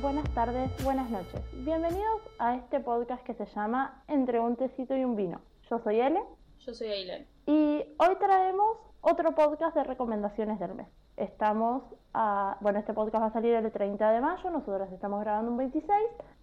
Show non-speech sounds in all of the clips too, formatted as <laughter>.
buenas tardes, buenas noches. Bienvenidos a este podcast que se llama Entre un tecito y un vino. Yo soy Ele. Yo soy Aileen. Y hoy traemos otro podcast de recomendaciones del mes. Estamos a, bueno, este podcast va a salir el 30 de mayo, nosotros estamos grabando un 26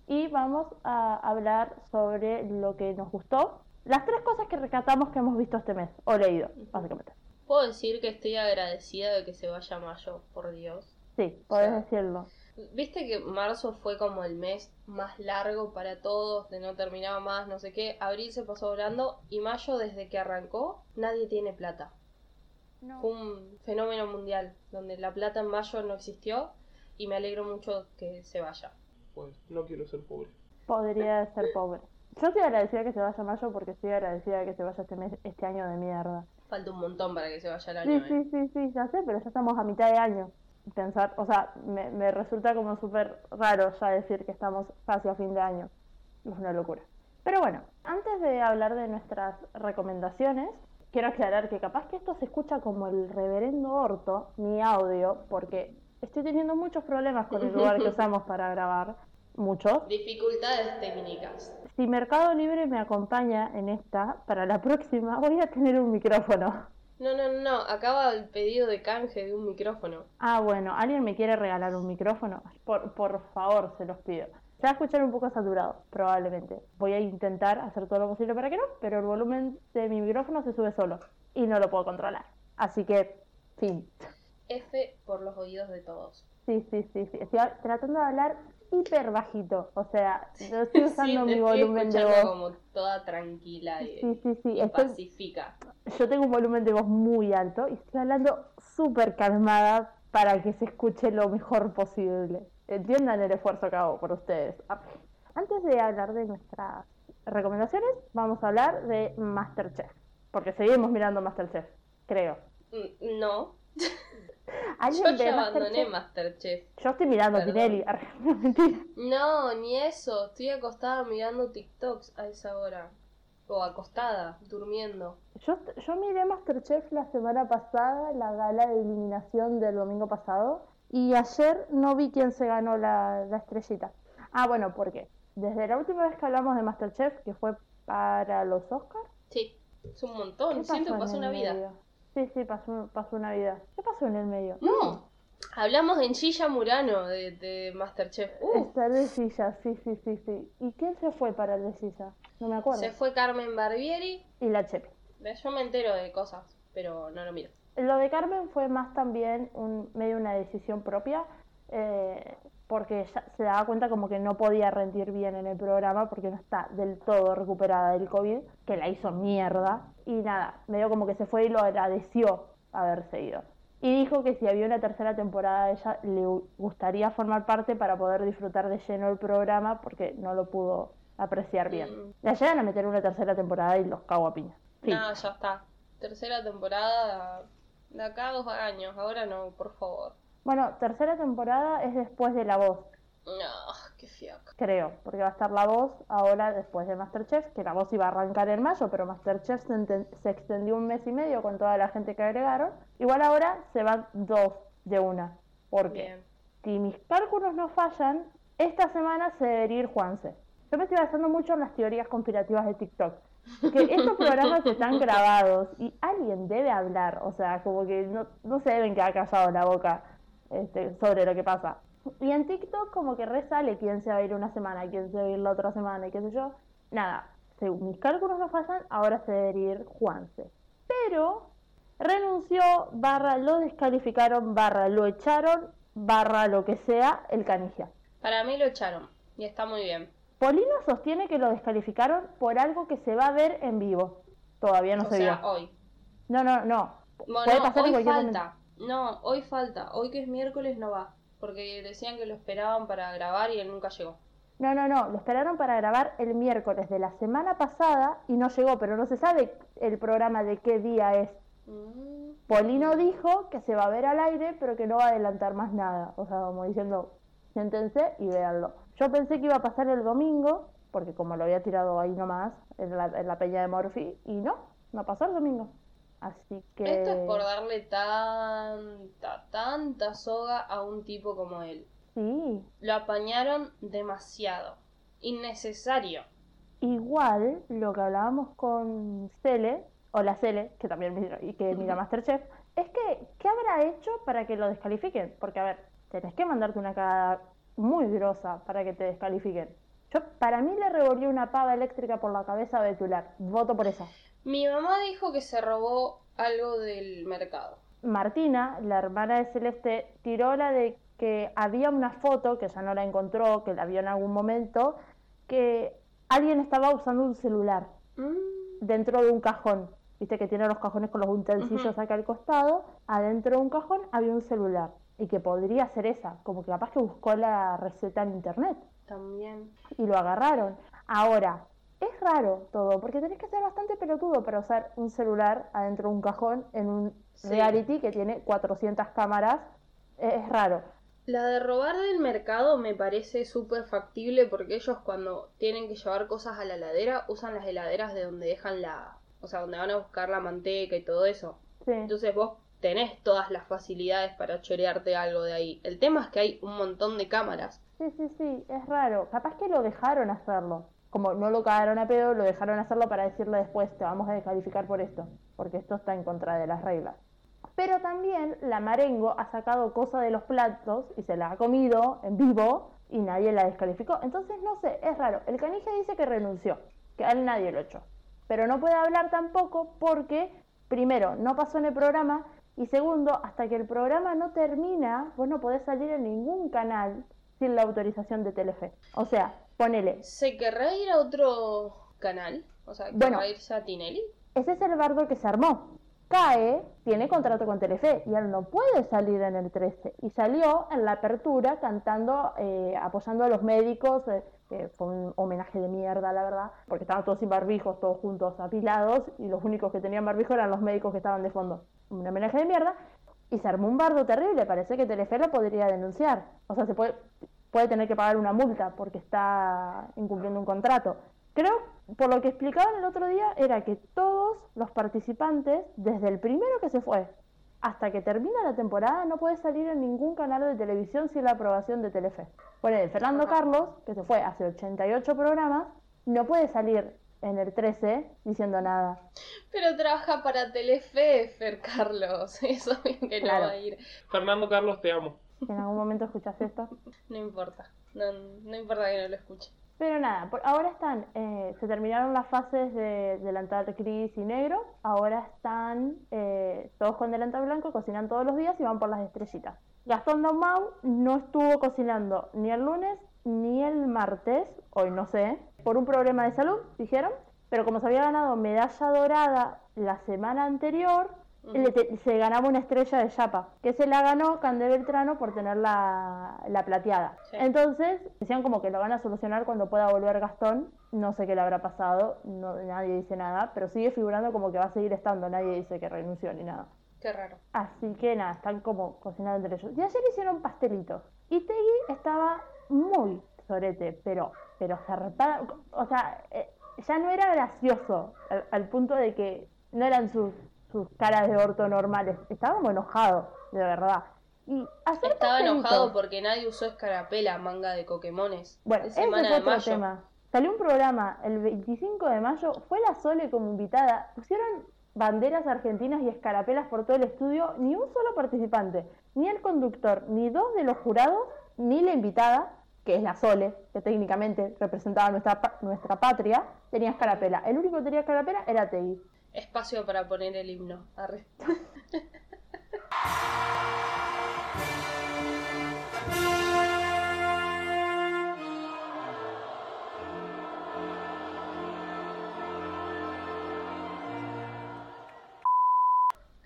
y vamos a hablar sobre lo que nos gustó. Las tres cosas que recatamos que hemos visto este mes, o leído, básicamente. Puedo decir que estoy agradecida de que se vaya mayo, por Dios. Sí, podés decirlo. Viste que marzo fue como el mes más largo para todos, de no terminaba más, no sé qué. Abril se pasó volando y mayo, desde que arrancó, nadie tiene plata. Fue un fenómeno mundial, donde la plata en mayo no existió y me alegro mucho que se vaya. Bueno, no quiero ser pobre. Podría ser pobre. Yo estoy agradecida que se vaya mayo porque estoy agradecida que se vaya este mes, este año de mierda. Falta un montón para que se vaya el Sí, año. sí, ¿eh? sí, sí, ya sé, pero ya estamos a mitad de año. Pensar, o sea, me, me resulta como súper raro ya decir que estamos casi a fin de año. Es una locura. Pero bueno, antes de hablar de nuestras recomendaciones, quiero aclarar que capaz que esto se escucha como el reverendo orto, mi audio, porque estoy teniendo muchos problemas con el lugar que <laughs> usamos para grabar. Muchos. Dificultades técnicas. Si Mercado Libre me acompaña en esta, para la próxima voy a tener un micrófono. No, no, no, acaba el pedido de canje de un micrófono. Ah, bueno, ¿alguien me quiere regalar un micrófono? Por, por favor, se los pido. Se va a escuchar un poco saturado, probablemente. Voy a intentar hacer todo lo posible para que no, pero el volumen de mi micrófono se sube solo y no lo puedo controlar. Así que, fin. F por los oídos de todos. Sí, sí, sí, sí. Estoy tratando de hablar hiper bajito. O sea, yo estoy usando <laughs> Sí, mi volumen de voz. como toda tranquila y, Sí, sí, sí. y Estoy, pacífica. yo tengo un volumen de voz muy alto y estoy hablando súper calmada para que se escuche lo mejor posible. Entiendan el esfuerzo que hago por ustedes. Antes de hablar de nuestras recomendaciones, vamos a hablar de Masterchef. Porque seguimos mirando Masterchef, creo. Mm, No, <laughs> ¿Alguien yo ve ya abandoné Masterchef? Yo estoy mirando Perdón. Tinelli. <laughs> No, mentira. No, ni eso. Estoy acostada mirando TikToks a esa hora. O acostada, durmiendo. Yo, yo miré Masterchef la semana pasada, la gala de eliminación del domingo pasado, y ayer no vi quién se ganó la, la estrellita. Ah, bueno, ¿por qué? Desde la última vez que hablamos de Masterchef, que fue para los Oscars, Sí, es un ¿qué montón. Siento que en pasó el una vida. medio? Sí, sí, pasó, pasó una vida. ¿Qué pasó en el medio? No. Hablamos de Enchilla Murano de, de Masterchef. Uh, Está de silla, sí, sí, sí, sí. ¿Y quién se fue para el de silla? No me acuerdo. se fue Carmen Barbieri. Y la Chepi. Yo me entero de cosas, pero no lo miro. Lo de Carmen fue más también un, medio una decisión propia, eh, porque se daba cuenta como que no podía rendir bien en el programa porque no está del todo recuperada del COVID, que la hizo mierda. Y nada, medio como que se fue y lo agradeció haberse ido. Y dijo que si había una tercera temporada ella le gu- gustaría formar parte para poder disfrutar de lleno el programa porque no lo pudo apreciar bien. Mm. La llegan a meter una tercera temporada y los cago a piña. Fin. No, ya está. Tercera temporada de acá a dos años. Ahora no, por favor. Bueno, tercera temporada es después de La Voz, No, qué fiaca. creo, porque va a estar La Voz ahora después de Masterchef, que La Voz iba a arrancar en mayo, pero Masterchef se extendió un mes y medio con toda la gente que agregaron. Igual ahora se van dos de una, porque Bien. si mis cálculos no fallan, esta semana se debería ir Juanse. Yo me estoy basando mucho en las teorías conspirativas de TikTok. Que estos programas <laughs> están grabados y alguien debe hablar, o sea, como que no, no se deben quedar callados la boca este, sobre lo que pasa. Y en TikTok como que resale quién se va a ir una semana, quién se va a ir la otra semana y qué sé yo. Nada, según mis cálculos no fallan, ahora se debería ir Juanse. Pero renunció, barra lo descalificaron, barra lo echaron, barra lo que sea, el canigia. Para mí lo echaron. Y está muy bien. Polino sostiene que lo descalificaron por algo que se va a ver en vivo. Todavía no o se sea, vio. hoy. No, no, no. Bueno, Puede pasar en hoy cualquier falta. No, hoy falta. Hoy que es miércoles no va. Porque decían que lo esperaban para grabar y él nunca llegó. No, no, no. Lo esperaron para grabar el miércoles de la semana pasada y no llegó, pero no se sabe el programa de qué día es. Mm. Polino dijo que se va a ver al aire, pero que no va a adelantar más nada. O sea, como diciendo, siéntense y véanlo. Yo pensé que iba a pasar el domingo, porque como lo había tirado ahí nomás, en la, en la peña de Morphy, y no, no pasó el domingo. Así que... Esto es por darle tanta, tanta soga a un tipo como él. Sí. Lo apañaron demasiado. Innecesario. Igual lo que hablábamos con Cele, o la Cele, que también mira, y que mira Masterchef, es que, ¿qué habrá hecho para que lo descalifiquen? Porque, a ver, tenés que mandarte una cagada muy grosa para que te descalifiquen. Yo, para mí le revolvió una pava eléctrica por la cabeza a Betular. Voto por esa. Mi mamá dijo que se robó algo del mercado. Martina, la hermana de Celeste, tiró la de que había una foto, que ya no la encontró, que la vio en algún momento, que alguien estaba usando un celular Mm, dentro de un cajón. Viste que tiene los cajones con los utensilios acá al costado. Adentro de un cajón había un celular. Y que podría ser esa. Como que capaz que buscó la receta en internet. También. Y lo agarraron. Ahora, es raro todo. Porque tenés que ser bastante pelotudo para usar un celular adentro de un cajón en un Sí. reality que tiene 400 cámaras. Es raro. La de robar del mercado me parece súper factible porque ellos cuando tienen que llevar cosas a la heladera usan las heladeras de donde dejan la... O sea, donde van a buscar la manteca y todo eso. Sí. Entonces vos tenés todas las facilidades para chorearte algo de ahí. El tema es que hay un montón de cámaras. Sí, sí, sí, es raro. Capaz que lo dejaron hacerlo. Como no lo cagaron a pedo, lo dejaron hacerlo para decirle después, te vamos a descalificar por esto, porque esto está en contra de las reglas. Pero también la Marengo ha sacado cosas de los platos y se la ha comido en vivo y nadie la descalificó. Entonces, no sé, es raro. El canije dice que renunció, que a él nadie lo echó. Pero no puede hablar tampoco porque, primero, no pasó en el programa y segundo, hasta que el programa no termina, vos no podés salir en ningún canal sin la autorización de Telefe. O sea, ponele, ¿Se querrá ir a otro canal? O sea, ¿querrá Bueno. irse a Tinelli? ese es el bardo que se armó. CAE tiene contrato con Telefe y él no puede salir en el 13. Y salió en la apertura cantando, eh, apoyando a los médicos. eh, que fue un homenaje de mierda, la verdad, porque estaban todos sin barbijos, todos juntos, apilados, y los únicos que tenían barbijo eran los médicos que estaban de fondo. Un homenaje de mierda. Y se armó un bardo terrible. Parece que Telefe lo podría denunciar. O sea, se puede, puede tener que pagar una multa porque está incumpliendo un contrato. Creo, por lo que explicaban el otro día, era que todos los participantes, desde el primero que se fue hasta que termina la temporada, no puede salir en ningún canal de televisión sin la aprobación de Telefe. Bueno, Fernando Ajá. Carlos, que se fue hace 88 programas, no puede salir en el 13 diciendo nada. Pero trabaja para Telefe, Fer Carlos. <laughs> Eso bien que Claro. no va a ir. Fernando Carlos, te amo. Si en algún momento escuchas esto. <laughs> No importa. No, no importa que no lo escuche. Pero nada, por ahora están, eh, se terminaron las fases de delantal gris y negro, ahora están eh, todos con delantal blanco, cocinan todos los días y van por las estrellitas. Gastón Daumau no estuvo cocinando ni el lunes ni el martes, hoy no sé, por un problema de salud, dijeron, pero como se había ganado medalla dorada la semana anterior, Le te- se ganaba una estrella de chapa, que se la ganó Cande Beltrano por tener la, la plateada. Sí. Entonces, decían como que lo van a solucionar cuando pueda volver Gastón. No sé qué le habrá pasado, no, nadie dice nada, pero sigue figurando como que va a seguir estando, nadie dice que renunció ni nada. Qué raro. Así que nada, están como cocinando entre ellos. Y ayer hicieron pastelitos. Y Tegui estaba muy sorete, pero, pero zarpada. O sea, eh, ya no era gracioso, al, al punto de que no eran sus, sus caras de orto normales. Estaba como enojado, de verdad. Y Estaba enojado porque nadie usó escarapela, manga de coquemones. Bueno, ese es otro tema. Salió un programa el 25 de mayo, fue la Sole como invitada, pusieron banderas argentinas y escarapelas por todo el estudio, ni un solo participante, ni el conductor, ni dos de los jurados, ni la invitada, que es la Sole, que técnicamente representaba nuestra, nuestra patria, tenía escarapela. El único que tenía escarapela era Tegui. Espacio para poner el himno. Arre.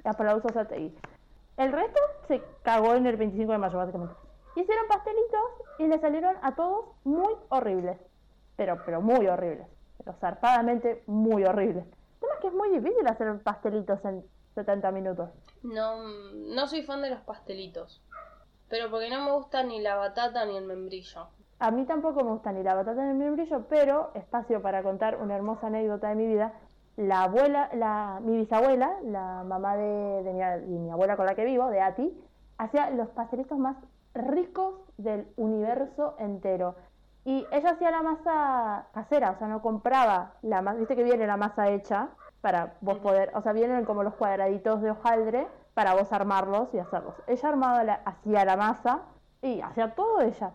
Aplausos a Tegui. El resto se cagó en el 25 de mayo, básicamente. Hicieron pastelitos y le salieron a todos muy horribles. Pero, pero muy horribles. Pero zarpadamente muy horribles. Que es muy difícil hacer pastelitos en 70 minutos. No, no soy fan de los pastelitos. Pero porque no me gusta ni la batata ni el membrillo. A mí tampoco me gusta ni la batata ni el membrillo, pero espacio para contar una hermosa anécdota de mi vida. La abuela, la, mi bisabuela, la mamá de, de mi, de mi abuela con la que vivo, de Ati, hacía los pastelitos más ricos del universo entero. Y ella hacía la masa casera, o sea, no compraba la masa, viste que viene la masa hecha para vos poder, o sea, vienen como los cuadraditos de hojaldre para vos armarlos y hacerlos. Ella armaba la, hacía la masa y hacía todo ella.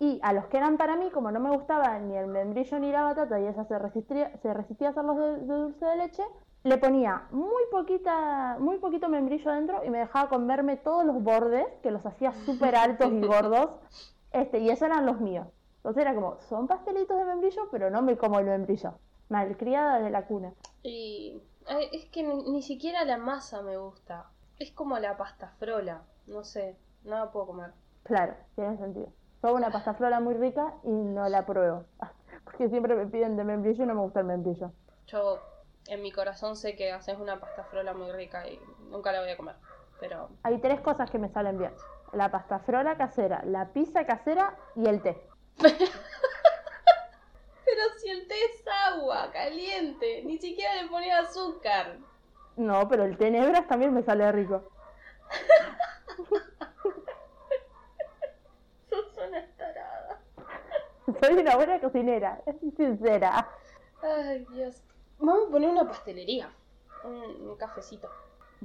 Y a los que eran para mí, como no me gustaba ni el membrillo ni la batata y ella se resistía, se resistía a hacerlos de, de dulce de leche, le ponía muy poquita, muy poquito membrillo dentro y me dejaba comerme todos los bordes, que los hacía súper altos y gordos, <laughs> este, y esos eran los míos. Entonces era como, son pastelitos de membrillo, pero no me como el membrillo. Malcriada de la cuna. Y es que ni, siquiera la masa me gusta. Es como la pasta frola. No sé, no la puedo comer. Claro, tiene sentido. Fue una pasta frola muy rica y no la pruebo. <laughs> Porque siempre me piden de membrillo y no me gusta el membrillo. Yo en mi corazón sé que haces una pasta frola muy rica y nunca la voy a comer. Pero... Hay tres cosas que me salen bien. La pasta frola casera, la pizza casera y el té. <laughs> Si el té es agua caliente, ni siquiera le ponía azúcar. No, pero el té negras también me sale rico. <laughs> Sos una tarada. Soy una buena cocinera, sincera. Ay, Dios. Vamos a poner una pastelería. Un, cafecito.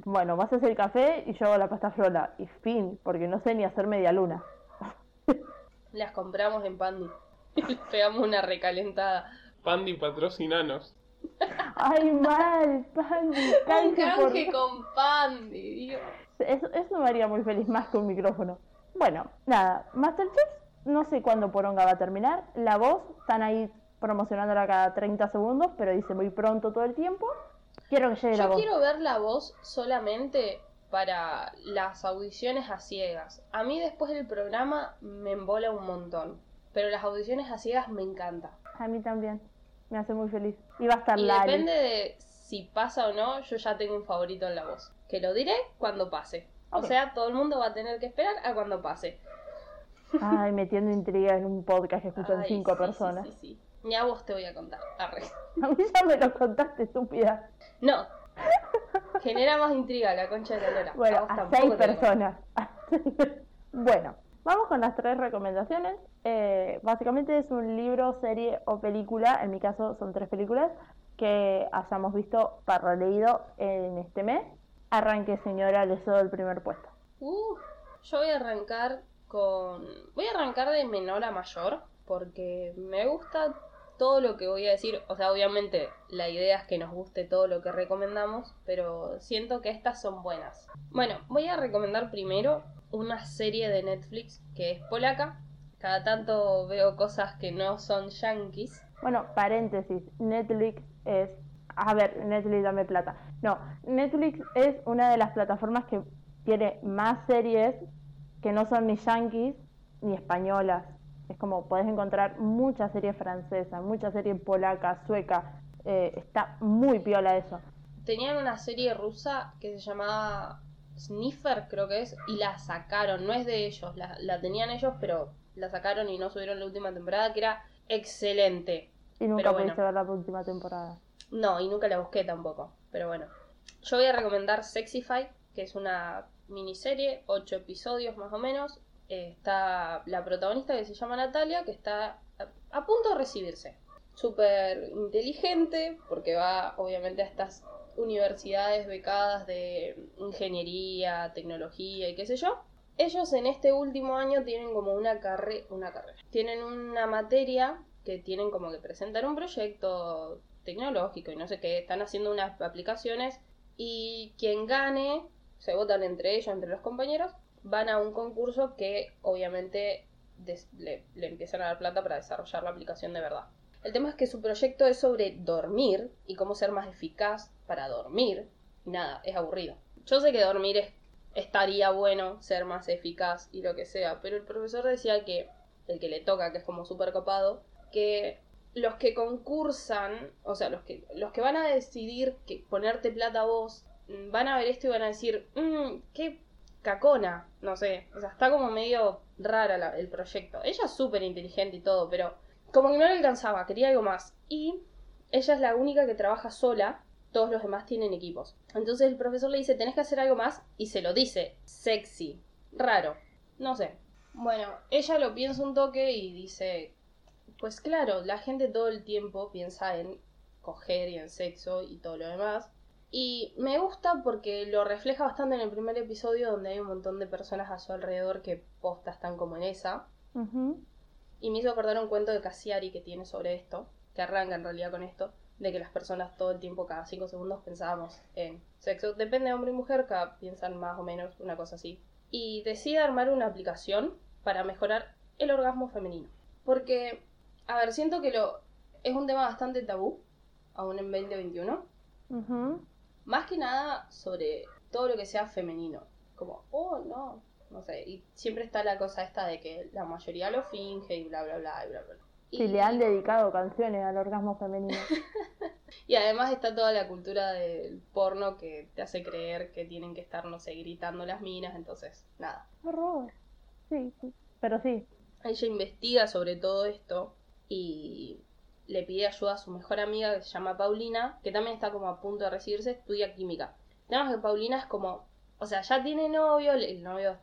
Bueno, vas a hacer el café y yo hago la pasta frola. Y fin, porque no sé ni hacer media luna. Las compramos en Pandi. <laughs> Pegamos una recalentada. Pandi patrocinanos. Ay, mal, Pandi. Canje, con Pandi, Dios. Eso, eso me haría muy feliz, más que un micrófono. Bueno, nada, Masterchef, no sé cuándo Poronga va a terminar. La voz, están ahí promocionándola cada 30 segundos, pero dice muy pronto todo el tiempo. Quiero que llegue Yo la voz. quiero ver la voz solamente para las audiciones a ciegas. A mí después del programa me embola un montón, pero las audiciones a ciegas me encanta. A mí también, me hace muy feliz. Y va a estar Y Lali. depende de si pasa o no, yo ya tengo un favorito en la voz, que lo diré cuando pase. Ok. O sea, todo el mundo va a tener que esperar a cuando pase. Ay, metiendo intriga en un podcast que escuchan Ay, cinco sí, personas. Sí, sí, sí. Ni a vos te voy a contar. Arre. A mí ya me lo contaste, estúpida. No. Genera más intriga la concha de la lora. Bueno, vos a tampoco seis te personas. <laughs> bueno, vamos con las tres recomendaciones. Eh, básicamente es un libro, serie o película, en mi caso son tres películas, que hayamos visto para leído en este mes. Arranque, señora, le cedo el primer puesto. Uh, yo voy a arrancar con. Voy a arrancar de menor a mayor, porque me gusta todo lo que voy a decir. O sea, obviamente la idea es que nos guste todo lo que recomendamos, pero siento que estas son buenas. Bueno, voy a recomendar primero una serie de Netflix que es polaca. Cada tanto veo cosas que no son yankees. Bueno, paréntesis, Netflix es... A ver, Netflix dame plata. No, Netflix es una de las plataformas que tiene más series que no son ni yankees ni españolas. Es como podés encontrar muchas series francesas, muchas series polacas, suecas. Eh, está muy piola eso. Tenían una serie rusa que se llamaba Sniffer, creo que es, y la sacaron. No es de ellos, la, la tenían ellos, pero la sacaron y no subieron la última temporada, que era excelente. Y nunca Pero pudiste bueno. ver la última temporada. No, y nunca la busqué tampoco, pero bueno. Yo voy a recomendar Sexify, que es una miniserie, ocho episodios más o menos. Está la protagonista que se llama Natalia, que está a punto de recibirse. Súper inteligente, porque va obviamente a estas universidades becadas de ingeniería, tecnología y qué sé yo. Ellos en este último año tienen como una, carre una carrera. Tienen una materia que tienen como que presentar un proyecto tecnológico y no sé qué. Están haciendo unas aplicaciones y quien gane, se votan entre ellos, entre los compañeros, van a un concurso que obviamente le, empiezan a dar plata para desarrollar la aplicación de verdad. El tema es que su proyecto es sobre dormir y cómo ser más eficaz para dormir. Y nada, es aburrido. Yo sé que dormir es- estaría bueno, ser más eficaz y lo que sea, pero el profesor decía que el que le toca, que es como súper copado, que los que concursan, o sea, los que, los que van a decidir que ponerte plata a vos, mm, van a ver esto y van a decir, mmm, qué cacona, no sé, o sea, está como medio rara el proyecto. Ella es súper inteligente y todo, pero como que no le alcanzaba, quería algo más. Y ella es la única que trabaja sola, todos los demás tienen equipos. Entonces el profesor le dice, tenés que hacer algo más, y se lo dice, sexy, raro, no sé. Bueno, ella lo piensa un toque y dice, pues claro, la gente todo el tiempo piensa en coger y en sexo y todo lo demás. Y me gusta porque lo refleja bastante en el primer episodio donde hay un montón de personas a su alrededor que posta están como en esa. Y me hizo acordar un cuento de Cassiari que tiene sobre esto, que arranca en realidad con esto, de que las personas todo el tiempo, cada cinco segundos, pensábamos en sexo. Depende de hombre y mujer, cada piensan más o menos una cosa así. Y decide armar una aplicación para mejorar el orgasmo femenino. Porque, a ver, siento que lo es un tema bastante tabú, aún en 2021. Más que nada sobre todo lo que sea femenino. Como, oh, no, no sé. Y siempre está la cosa esta de que la mayoría lo finge y bla, bla, bla, y bla, bla. Y le han dedicado canciones al orgasmo femenino. <laughs> y además está toda la cultura del porno que te hace creer que tienen que estar, no sé, gritando las minas, entonces, nada. Horror. Sí, sí. Pero sí. Ella investiga sobre todo esto y le pide ayuda a su mejor amiga que se llama Paulina, que también está como a punto de recibirse, estudia química. Nada que Paulina es como, o sea, ya tiene novio, el novio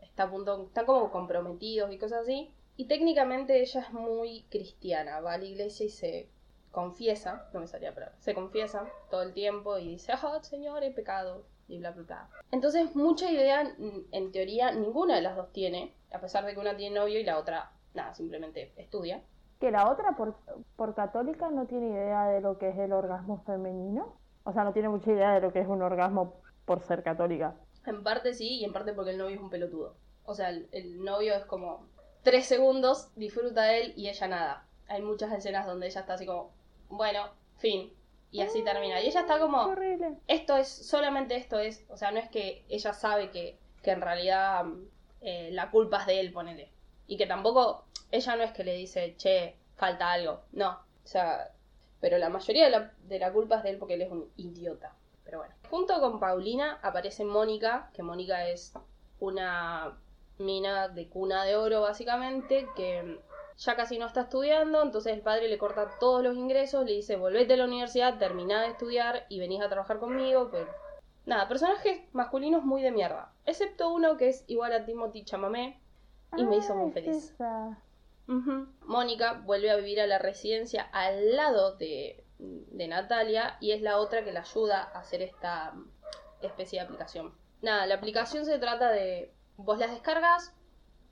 está a punto, están como comprometidos y cosas así. Y técnicamente ella es muy cristiana, va a la iglesia y se confiesa, no me salía pero se confiesa todo el tiempo y dice, oh, Señor, he pecado, y bla, bla, bla. Entonces, mucha idea, en teoría, ninguna de las dos tiene, a pesar de que una tiene novio y la otra, nada, simplemente estudia que la otra, por, por católica, no tiene idea de lo que es el orgasmo femenino. O sea, no tiene mucha idea de lo que es un orgasmo por ser católica. En parte sí, y en parte porque el novio es un pelotudo. O sea, el, novio es como tres segundos, disfruta de él y ella nada. Hay muchas escenas donde ella está así como, bueno, fin. Y así termina. Y ella está como, esto es, solamente esto es. O sea, no es que ella sabe que, que en realidad eh, la culpa es de él, ponele. Y que tampoco ella no es que le dice, che, falta algo. No. O sea, pero la mayoría de la, de la culpa es de él porque él es un idiota. Pero bueno. Junto con Paulina aparece Mónica, que Mónica es una mina de cuna de oro básicamente, que ya casi no está estudiando, entonces el padre le corta todos los ingresos, le dice, volvete a la universidad, termina de estudiar y venís a trabajar conmigo, pero... Nada, personajes masculinos muy de mierda, excepto uno que es igual a Timothy Chamamé y me hizo muy feliz. Mónica vuelve a vivir a la residencia al lado de, Natalia y es la otra que la ayuda a hacer esta especie de aplicación. Nada, la aplicación se trata de vos las descargas.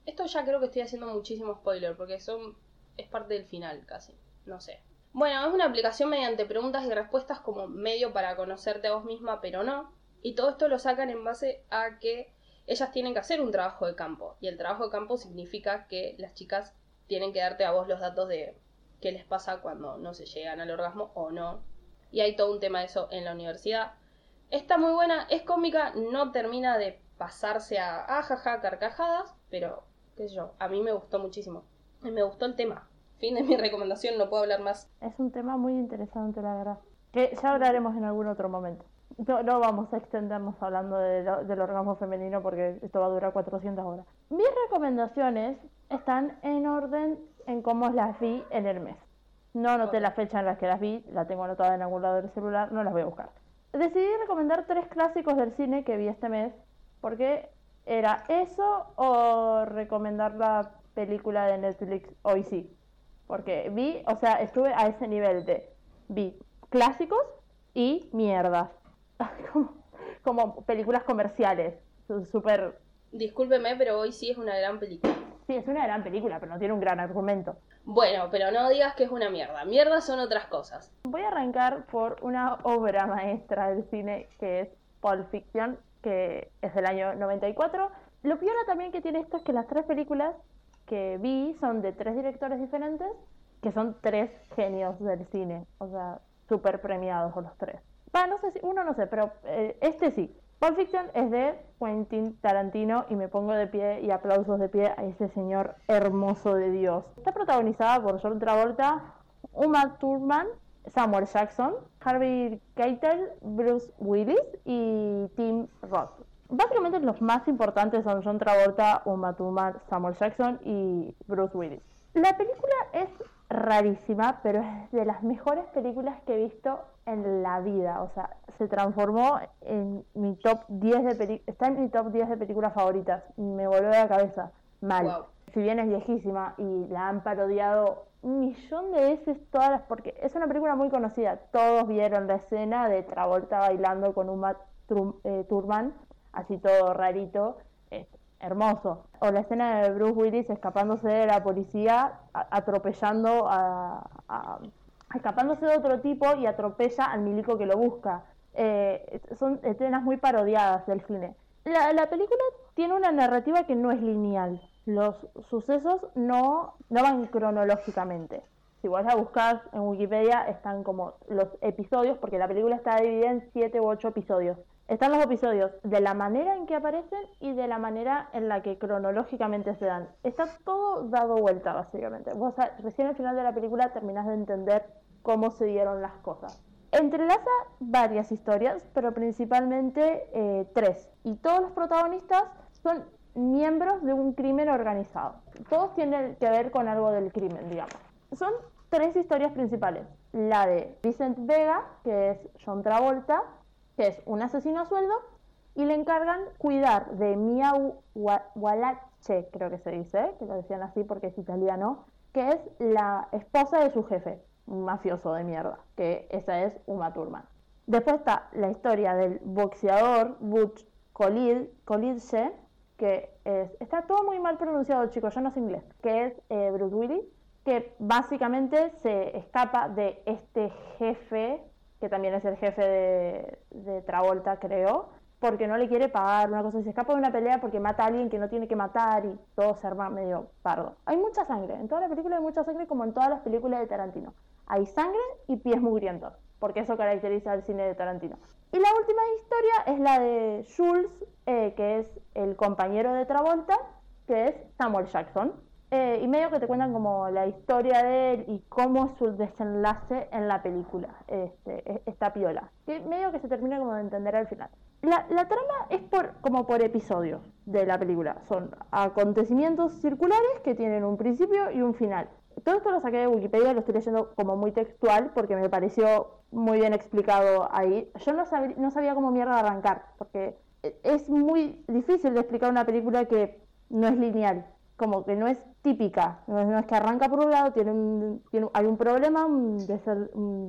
Esto ya creo que estoy haciendo muchísimo spoiler porque son es parte del final casi, no sé. Bueno, es una aplicación mediante preguntas y respuestas como medio para conocerte a vos misma, pero no. Y todo esto lo sacan en base a que ellas tienen que hacer un trabajo de campo. Y el trabajo de campo significa que las chicas tienen que darte a vos los datos de qué les pasa cuando no se llegan al orgasmo o no. Y hay todo un tema de eso en la universidad. Está muy buena, es cómica, no termina de pasarse a ajaja, ah, carcajadas, pero qué sé yo, a mí me gustó muchísimo. Y me gustó el tema. Fin de mi <laughs> recomendación, no puedo hablar más. Es un tema muy interesante, la verdad. Que ya hablaremos en algún otro momento. No, vamos a extendernos hablando del orgasmo femenino porque esto va a durar 400 horas. Mis recomendaciones están en orden en cómo las vi en el mes. No anoté la fecha en la que las vi, la tengo anotada en algún lado del celular, no las voy a buscar. Decidí recomendar tres clásicos del cine que vi este mes, porque era eso o recomendar la película de Netflix hoy sí. Porque vi, o sea, estuve a ese nivel de vi clásicos y mierdas. <laughs> como, como películas comerciales, súper... Discúlpeme, pero hoy sí es una gran película. Sí, es una gran película, pero no tiene un gran argumento. Bueno, pero no digas que es una mierda. Mierda son otras cosas. Voy a arrancar por una obra maestra del cine que es Pulp Fiction, que es del año 94. Lo peor también que tiene esto es que las tres películas que vi son de tres directores diferentes, que son tres genios del cine, o sea, súper premiados los tres. No sé si, uno no sé, pero eh, este sí. Pulp Fiction es de Quentin Tarantino y me pongo de pie y aplausos de pie a ese señor hermoso de Dios. Está protagonizada por John Travolta, Uma Thurman, Samuel Jackson, Harvey Keitel, Bruce Willis y Tim Roth. Básicamente los más importantes son John Travolta, Uma Thurman, Samuel Jackson y Bruce Willis. La película es rarísima, pero es de las mejores películas que he visto en la vida. O sea, se transformó en mi top 10 de películas. Está en mi top 10 de películas favoritas. Me volvió a la cabeza. mal. Si bien es viejísima y la han parodiado un millón de veces todas las... porque es una película muy conocida. Todos vieron la escena de Travolta bailando con un eh, turban, así todo rarito, hermoso. O la escena de Bruce Willis escapándose de la policía, atropellando a, escapándose de otro tipo y atropella al milico que lo busca. Eh, son escenas muy parodiadas del cine. La, la, película tiene una narrativa que no es lineal. Los sucesos no, no van cronológicamente. Si vos la buscas en Wikipedia, están como los episodios, porque la película está dividida en siete u ocho episodios. Están los episodios de la manera en que aparecen y de la manera en la que cronológicamente se dan. Está todo dado vuelta, básicamente. Vos recién al final de la película terminás de entender cómo se dieron las cosas. Entrelaza varias historias, pero principalmente eh, tres. Y todos los protagonistas son miembros de un crimen organizado. Todos tienen que ver con algo del crimen, digamos. Son tres historias principales. La de Vicent Vega, que es John Travolta, que es un asesino a sueldo, y le encargan cuidar de Mia Walache, creo que se dice, que lo decían así porque es italiano, que es la esposa de su jefe, un mafioso de mierda, que esa es Uma Thurman. Después está la historia del boxeador Butch Colidze, que es, está todo muy mal pronunciado, chicos, yo no sé inglés, que es eh, Bruce que básicamente se escapa de este jefe que también es el jefe de, Travolta, creo, porque no le quiere pagar una cosa, se escapa de una pelea porque mata a alguien que no tiene que matar y todo se arma medio pardo. Hay mucha sangre, en toda la película hay mucha sangre como en todas las películas de Tarantino. Hay sangre y pies mugrientos, porque eso caracteriza el cine de Tarantino. Y la última historia es la de Jules, eh, que es el compañero de Travolta, que es Samuel Jackson. Eh, y medio que te cuentan como la historia de él y cómo es su desenlace en la película, este, e, esta piola. Que medio que se termina como de entender al final. La, la trama es por, como por episodios de la película. Son acontecimientos circulares que tienen un principio y un final. Todo esto lo saqué de Wikipedia, lo estoy leyendo como muy textual porque me pareció muy bien explicado ahí. Yo no, no sabía cómo mierda arrancar, porque es muy difícil de explicar una película que no es lineal como que no es típica, no es, que arranca por un lado, tiene un, tiene, hay un problema, un,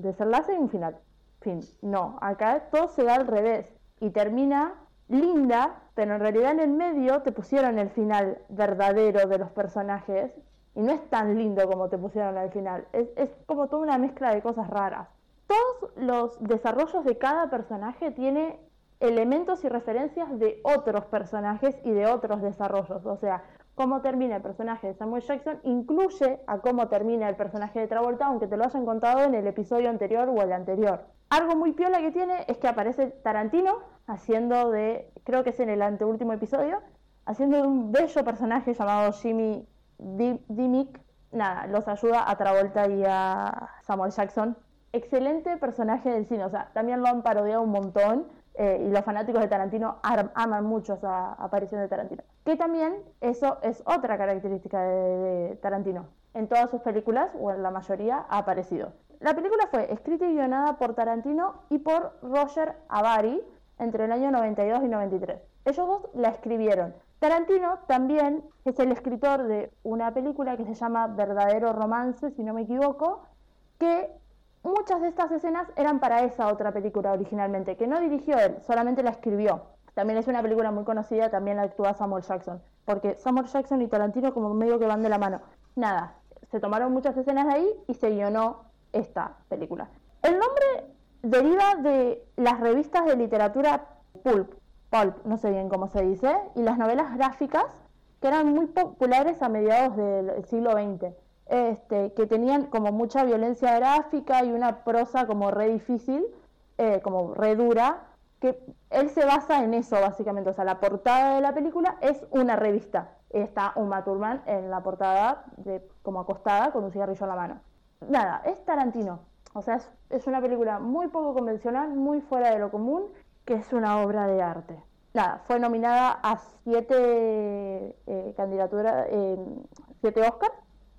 desenlace y un final. Fin, no, acá todo se da al revés y termina linda, pero en realidad en el medio te pusieron el final verdadero de los personajes y no es tan lindo como te pusieron al final, es, es como toda una mezcla de cosas raras. Todos los desarrollos de cada personaje tiene elementos y referencias de otros personajes y de otros desarrollos. O sea, cómo termina el personaje de Samuel Jackson incluye a cómo termina el personaje de Travolta, aunque te lo hayan contado en el episodio anterior o el anterior. Algo muy piola que tiene es que aparece Tarantino haciendo de, creo que es en el anteúltimo episodio, haciendo de un bello personaje llamado Jimmy Dimmick. Nada, los ayuda a Travolta y a Samuel Jackson. Excelente personaje del cine, o sea, también lo han parodiado un montón eh, y los fanáticos de Tarantino aman mucho esa aparición de Tarantino. Que también eso es otra característica de, Tarantino. En todas sus películas, o en la mayoría, ha aparecido. La película fue escrita y guionada por Tarantino y por Roger Avary entre el año 92 y 93. Ellos dos la escribieron. Tarantino también es el escritor de una película que se llama Verdadero Romance, si no me equivoco, que muchas de estas escenas eran para esa otra película originalmente, que no dirigió él, solamente la escribió. También es una película muy conocida, también la actúa Samuel Jackson, porque Samuel Jackson y Tarantino como medio que van de la mano. Nada, se tomaron muchas escenas de ahí y se guionó esta película. El nombre deriva de las revistas de literatura pulp, pulp, no sé bien cómo se dice, y las novelas gráficas que eran muy populares a mediados del siglo XX este, que tenían como mucha violencia gráfica y una prosa como re difícil, eh, como re dura, que él se basa en eso básicamente, o sea, la portada de la película es una revista. Está Uma Thurman en la portada, de, como acostada, con un cigarrillo en la mano. Nada, es Tarantino. O sea, es, una película muy poco convencional, muy fuera de lo común, que es una obra de arte. Nada, fue nominada a siete eh, candidaturas, eh, siete Oscars,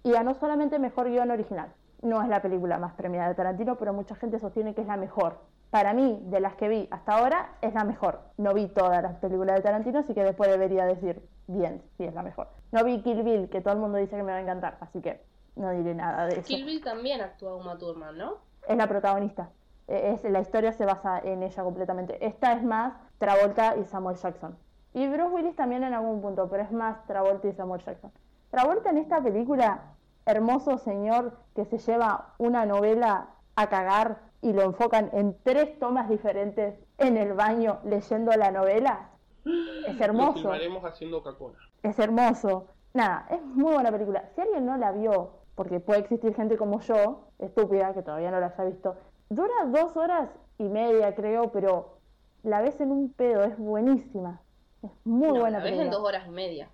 y ganó solamente mejor guion original. No es la película más premiada de Tarantino, pero mucha gente sostiene que es la mejor. Para mí, de las que vi hasta ahora, es la mejor. No vi todas las películas de Tarantino, así que después debería decir bien, sí es la mejor. No vi Kill Bill, que todo el mundo dice que me va a encantar, así que no diré nada de eso. Kill Bill también actúa Uma Thurman, ¿no? Es la protagonista. E, Es, la historia se basa en ella completamente. Esta es más Travolta y Samuel Jackson. Y Bruce Willis también en algún punto, pero es más Travolta y Samuel Jackson. Travolta en esta película, hermoso señor que se lleva una novela a cagar y lo enfocan en tres tomas diferentes en el baño leyendo la novela. Es Lo hermoso. filmaremos haciendo Coca-Cola. Es hermoso. Nada, es muy buena película. Si alguien no la vio, porque puede existir gente como yo, estúpida, que todavía no la haya visto, dura dos horas y media, creo, pero la ves en un pedo, es buenísima. Es muy no, buena la ves película. en dos horas y media.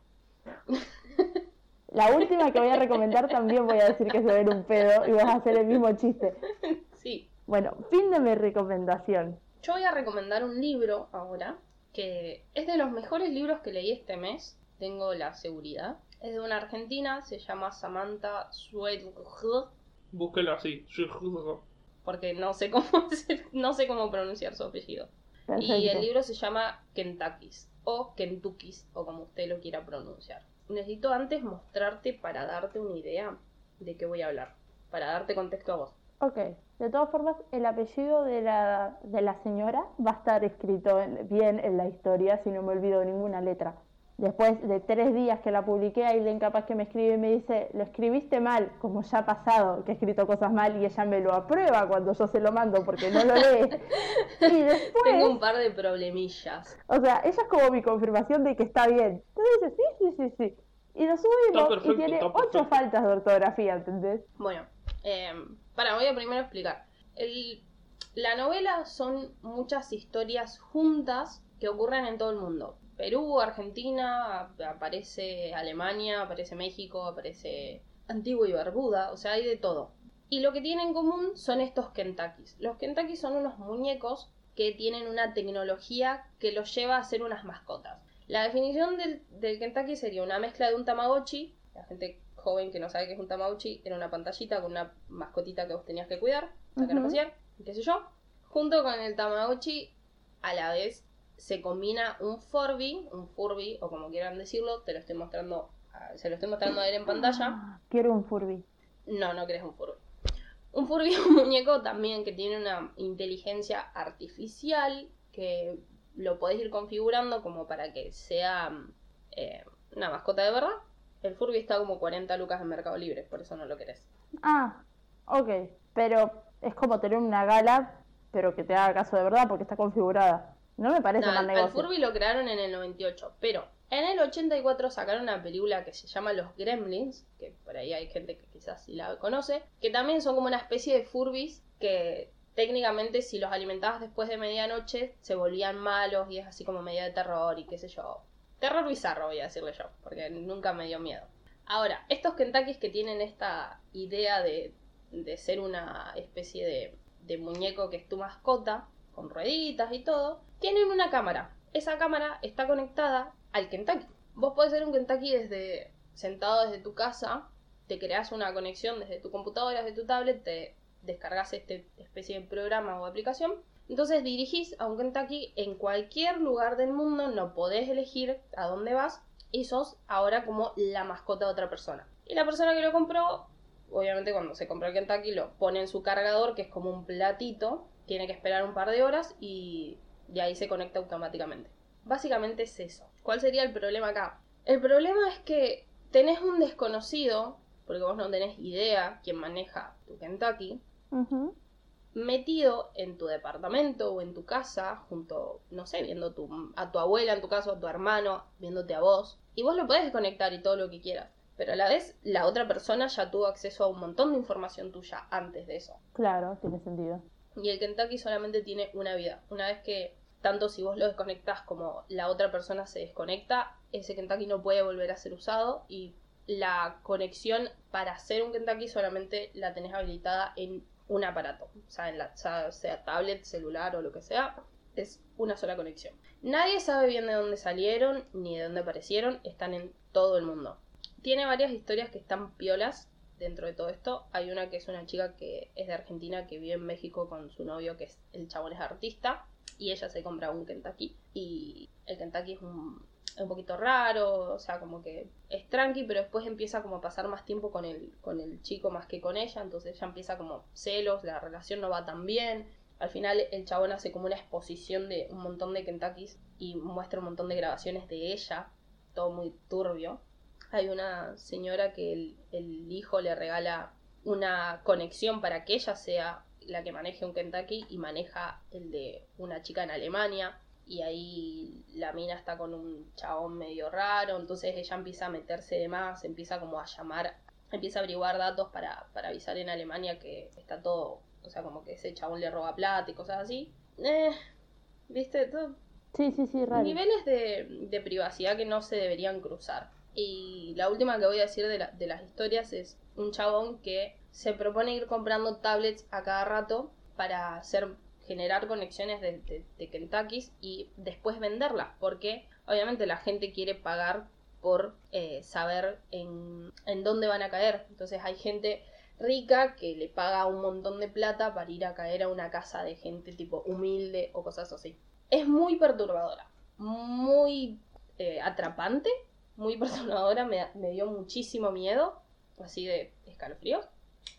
<laughs> La última que voy a recomendar también voy a decir que se ve un pedo y vas a hacer el mismo chiste. Sí. Bueno, fin de mi recomendación. Yo voy a recomendar un libro ahora, que es de los mejores libros que leí este mes, tengo la seguridad. Es de una argentina, se llama Samantha Schwedg, Búsquelo así. porque no sé cómo, <laughs> no sé cómo pronunciar su apellido. Perfecto. Y el libro se llama Kentuckys o Kentuckys o como usted lo quiera pronunciar. Necesito antes mostrarte para darte una idea de qué voy a hablar, para darte contexto a vos. Ok, de todas formas, el apellido de la, de la señora va a estar escrito en- bien en la historia, si no me olvido ninguna letra. Después de tres días que la publiqué, Aileen capaz que me escribe y me dice, lo escribiste mal, como ya ha pasado, que he escrito cosas mal y ella me lo aprueba cuando yo se lo mando porque no lo lee. <laughs> Y después, Tengo un par de problemillas. o sea, ella es como mi confirmación de que está bien. Entonces dice, sí, sí, sí, sí. Y lo subimos perfecto, y tiene ocho faltas de ortografía, ¿entendés? Bueno, eh, para, voy a primero explicar. El- la novela son muchas historias juntas que ocurren en todo el mundo. Perú, Argentina, ap- aparece Alemania, aparece México, aparece Antigua y Barbuda, o sea, hay de todo. Y lo que tienen en común son estos Kentuckys. Los Kentuckys son unos muñecos que tienen una tecnología que los lleva a ser unas mascotas. La definición del, del Kentucky sería una mezcla de un Tamagotchi, la gente joven que no sabe qué es un Tamagotchi, era una pantallita con una mascotita que vos tenías que cuidar, sacar a Ujú. pasear, y qué sé yo. Junto con el Tamagotchi, a la vez se combina un Furby, un Furby, o como quieran decirlo, te lo estoy mostrando, a- se lo estoy mostrando a él en pantalla. Ah, Quiero un Furby. No, no crees un Furby. Un Furby es un muñeco también que tiene una inteligencia artificial que lo podés ir configurando como para que sea eh, una mascota de verdad. El Furby está como 40 lucas en Mercado Libre, por eso no lo querés. Ah, ok. Pero es como tener una gala, pero que te haga caso de verdad porque está configurada. No me parece No, mal al- al negocio. Furby lo crearon en el 98, pero en el 84 sacaron una película que se llama Los Gremlins, que por ahí hay gente que quizás sí la conoce, que también son como una especie de Furbis que técnicamente si los alimentabas después de medianoche se volvían malos y es así como medio de terror y qué sé yo. Terror bizarro voy a decirle yo, porque nunca me dio miedo. Ahora, estos Kentuckys que tienen esta idea de, de ser una especie de, de muñeco que es tu mascota, con rueditas y todo, tienen una cámara. Esa cámara está conectada al Kentucky. Vos podés ser un Kentucky desde sentado desde tu casa, te creas una conexión desde tu computadora, desde tu tablet, te descargas este especie de programa o aplicación. Entonces dirigís a un Kentucky en cualquier lugar del mundo, no podés elegir a dónde vas y sos ahora como la mascota de otra persona. Y la persona que lo compró, obviamente cuando se compra el Kentucky lo pone en su cargador, que es como un platito, tiene que esperar un par de horas y de ahí se conecta automáticamente. Básicamente es eso. ¿Cuál sería el problema acá? El problema es que tenés un desconocido, porque vos no tenés idea quién maneja tu Kentucky, metido en tu departamento o en tu casa, junto, no sé, viendo tu, a tu abuela en tu caso, a tu hermano, viéndote a vos. Y vos lo podés desconectar y todo lo que quieras. Pero a la vez, la otra persona ya tuvo acceso a un montón de información tuya antes de eso. Claro, tiene sentido. Y el Kentucky solamente tiene una vida. Una vez que, tanto si vos lo desconectás como la otra persona se desconecta, ese Kentucky no puede volver a ser usado y la conexión para hacer un Kentucky solamente la tenés habilitada en un aparato. O sea, en la, sea tablet, celular o lo que sea, es una sola conexión. Nadie sabe bien de dónde salieron ni de dónde aparecieron, están en todo el mundo. Tiene varias historias que están piolas dentro de todo esto. Hay una que es una chica que es de Argentina que vive en México con su novio que es el chabón es artista y ella se compra un Kentucky y el Kentucky es un un poquito raro, o sea, como que es tranqui, pero después empieza como a pasar más tiempo con el, con el chico más que con ella, entonces ya empieza como celos, la relación no va tan bien. Al final el chabón hace como una exposición de un montón de Kentuckys y muestra un montón de grabaciones de ella, todo muy turbio. Hay una señora que el, el hijo le regala una conexión para que ella sea la que maneje un Kentucky y maneja el de una chica en Alemania y ahí la mina está con un chabón medio raro, entonces ella empieza a meterse de más, empieza como a llamar, empieza a averiguar datos para, para avisar en Alemania que está todo, o sea, como que ese chabón le roba plata y cosas así. Eh, ¿Viste? Todo, Sí, sí, sí, raro. niveles de, de privacidad que no se deberían cruzar. Y la última que voy a decir de, la- de las historias es un chabón que se propone ir comprando tablets a cada rato para hacer generar conexiones de, de, Kentuckys y después venderlas, porque obviamente la gente quiere pagar por eh, saber en, en dónde van a caer. Entonces hay gente rica que le paga un montón de plata para ir a caer a una casa de gente tipo humilde o cosas así. Es muy perturbadora, muy eh, atrapante, muy <laughs> perturbadora, me, me dio muchísimo miedo, así de escalofríos.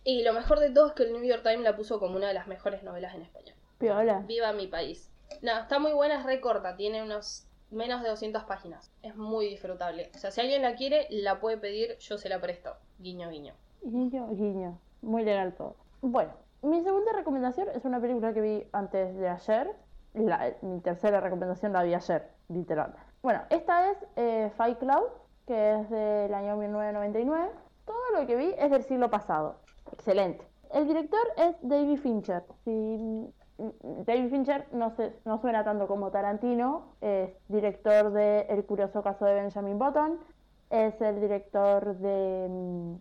Y lo mejor de todo es que el New York Times la puso como una de las mejores novelas en español. Piola. Viva mi país. No, está muy buena, es recorta, tiene unos menos de 200 páginas. Es muy disfrutable. O sea, si alguien la quiere, la puede pedir, yo se la presto. Guiño, guiño. Guiño, guiño. Muy legal todo. Bueno, mi segunda recomendación es una película que vi antes de ayer. La- mi tercera recomendación la vi ayer, literal. Bueno, esta es eh, Fight Club, que es del año 1999. Todo lo que vi es del siglo pasado. Excelente. El director es David Fincher. Si mm, David Fincher no, se, no suena tanto como Tarantino, es director de El curioso caso de Benjamin Button, es el director de mm,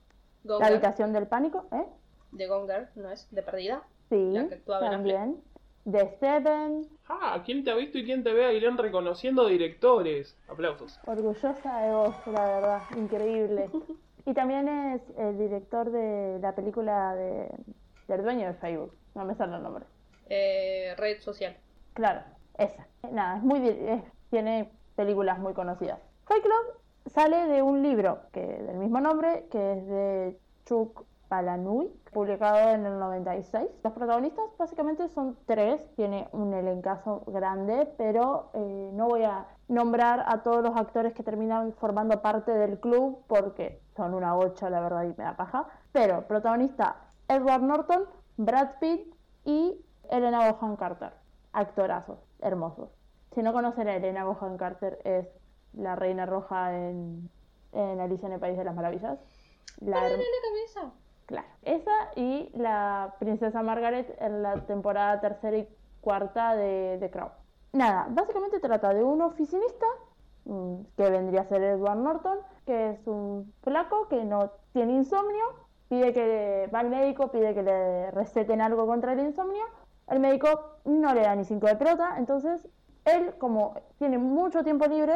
La habitación del pánico, ¿eh? de Gonger, ¿no es? De perdida. Sí, La que actúa también. De Seven, Ah, ¿quién te ha visto y quién te ve a Irene reconociendo directores? Aplausos. orgullosa de vos, la verdad, increíble. <laughs> Y también es el director de la película de, del dueño de Facebook, no me sale el nombre. Eh, red social. Claro, esa. Nada, es muy es- tiene películas muy conocidas. Fight Club sale de un libro que del mismo nombre, que es de Chuck Palahniuk, publicado en el 96. Los protagonistas básicamente son tres, tiene un elencazo grande, pero eh, no voy a nombrar a todos los actores que terminan formando parte del club porque son una ocha, la verdad, y me da paja. Pero protagonista Edward Norton, Brad Pitt y Elena Bohan Carter. Actorazos, hermosos. Si no conocen a Elena Bohan Carter, es la reina roja en, en Alicia en el País de las Maravillas. La ¡Dale her- la cabeza! Claro, esa y la princesa Margaret en la temporada tercera y cuarta de The Crown. Nada, básicamente trata de un oficinista, mm, que vendría a ser Edward Norton, que es un flaco que no tiene insomnio, pide que va al médico, pide que le receten algo contra el insomnio, el médico no le da ni cinco de pelota, entonces él, como tiene mucho tiempo libre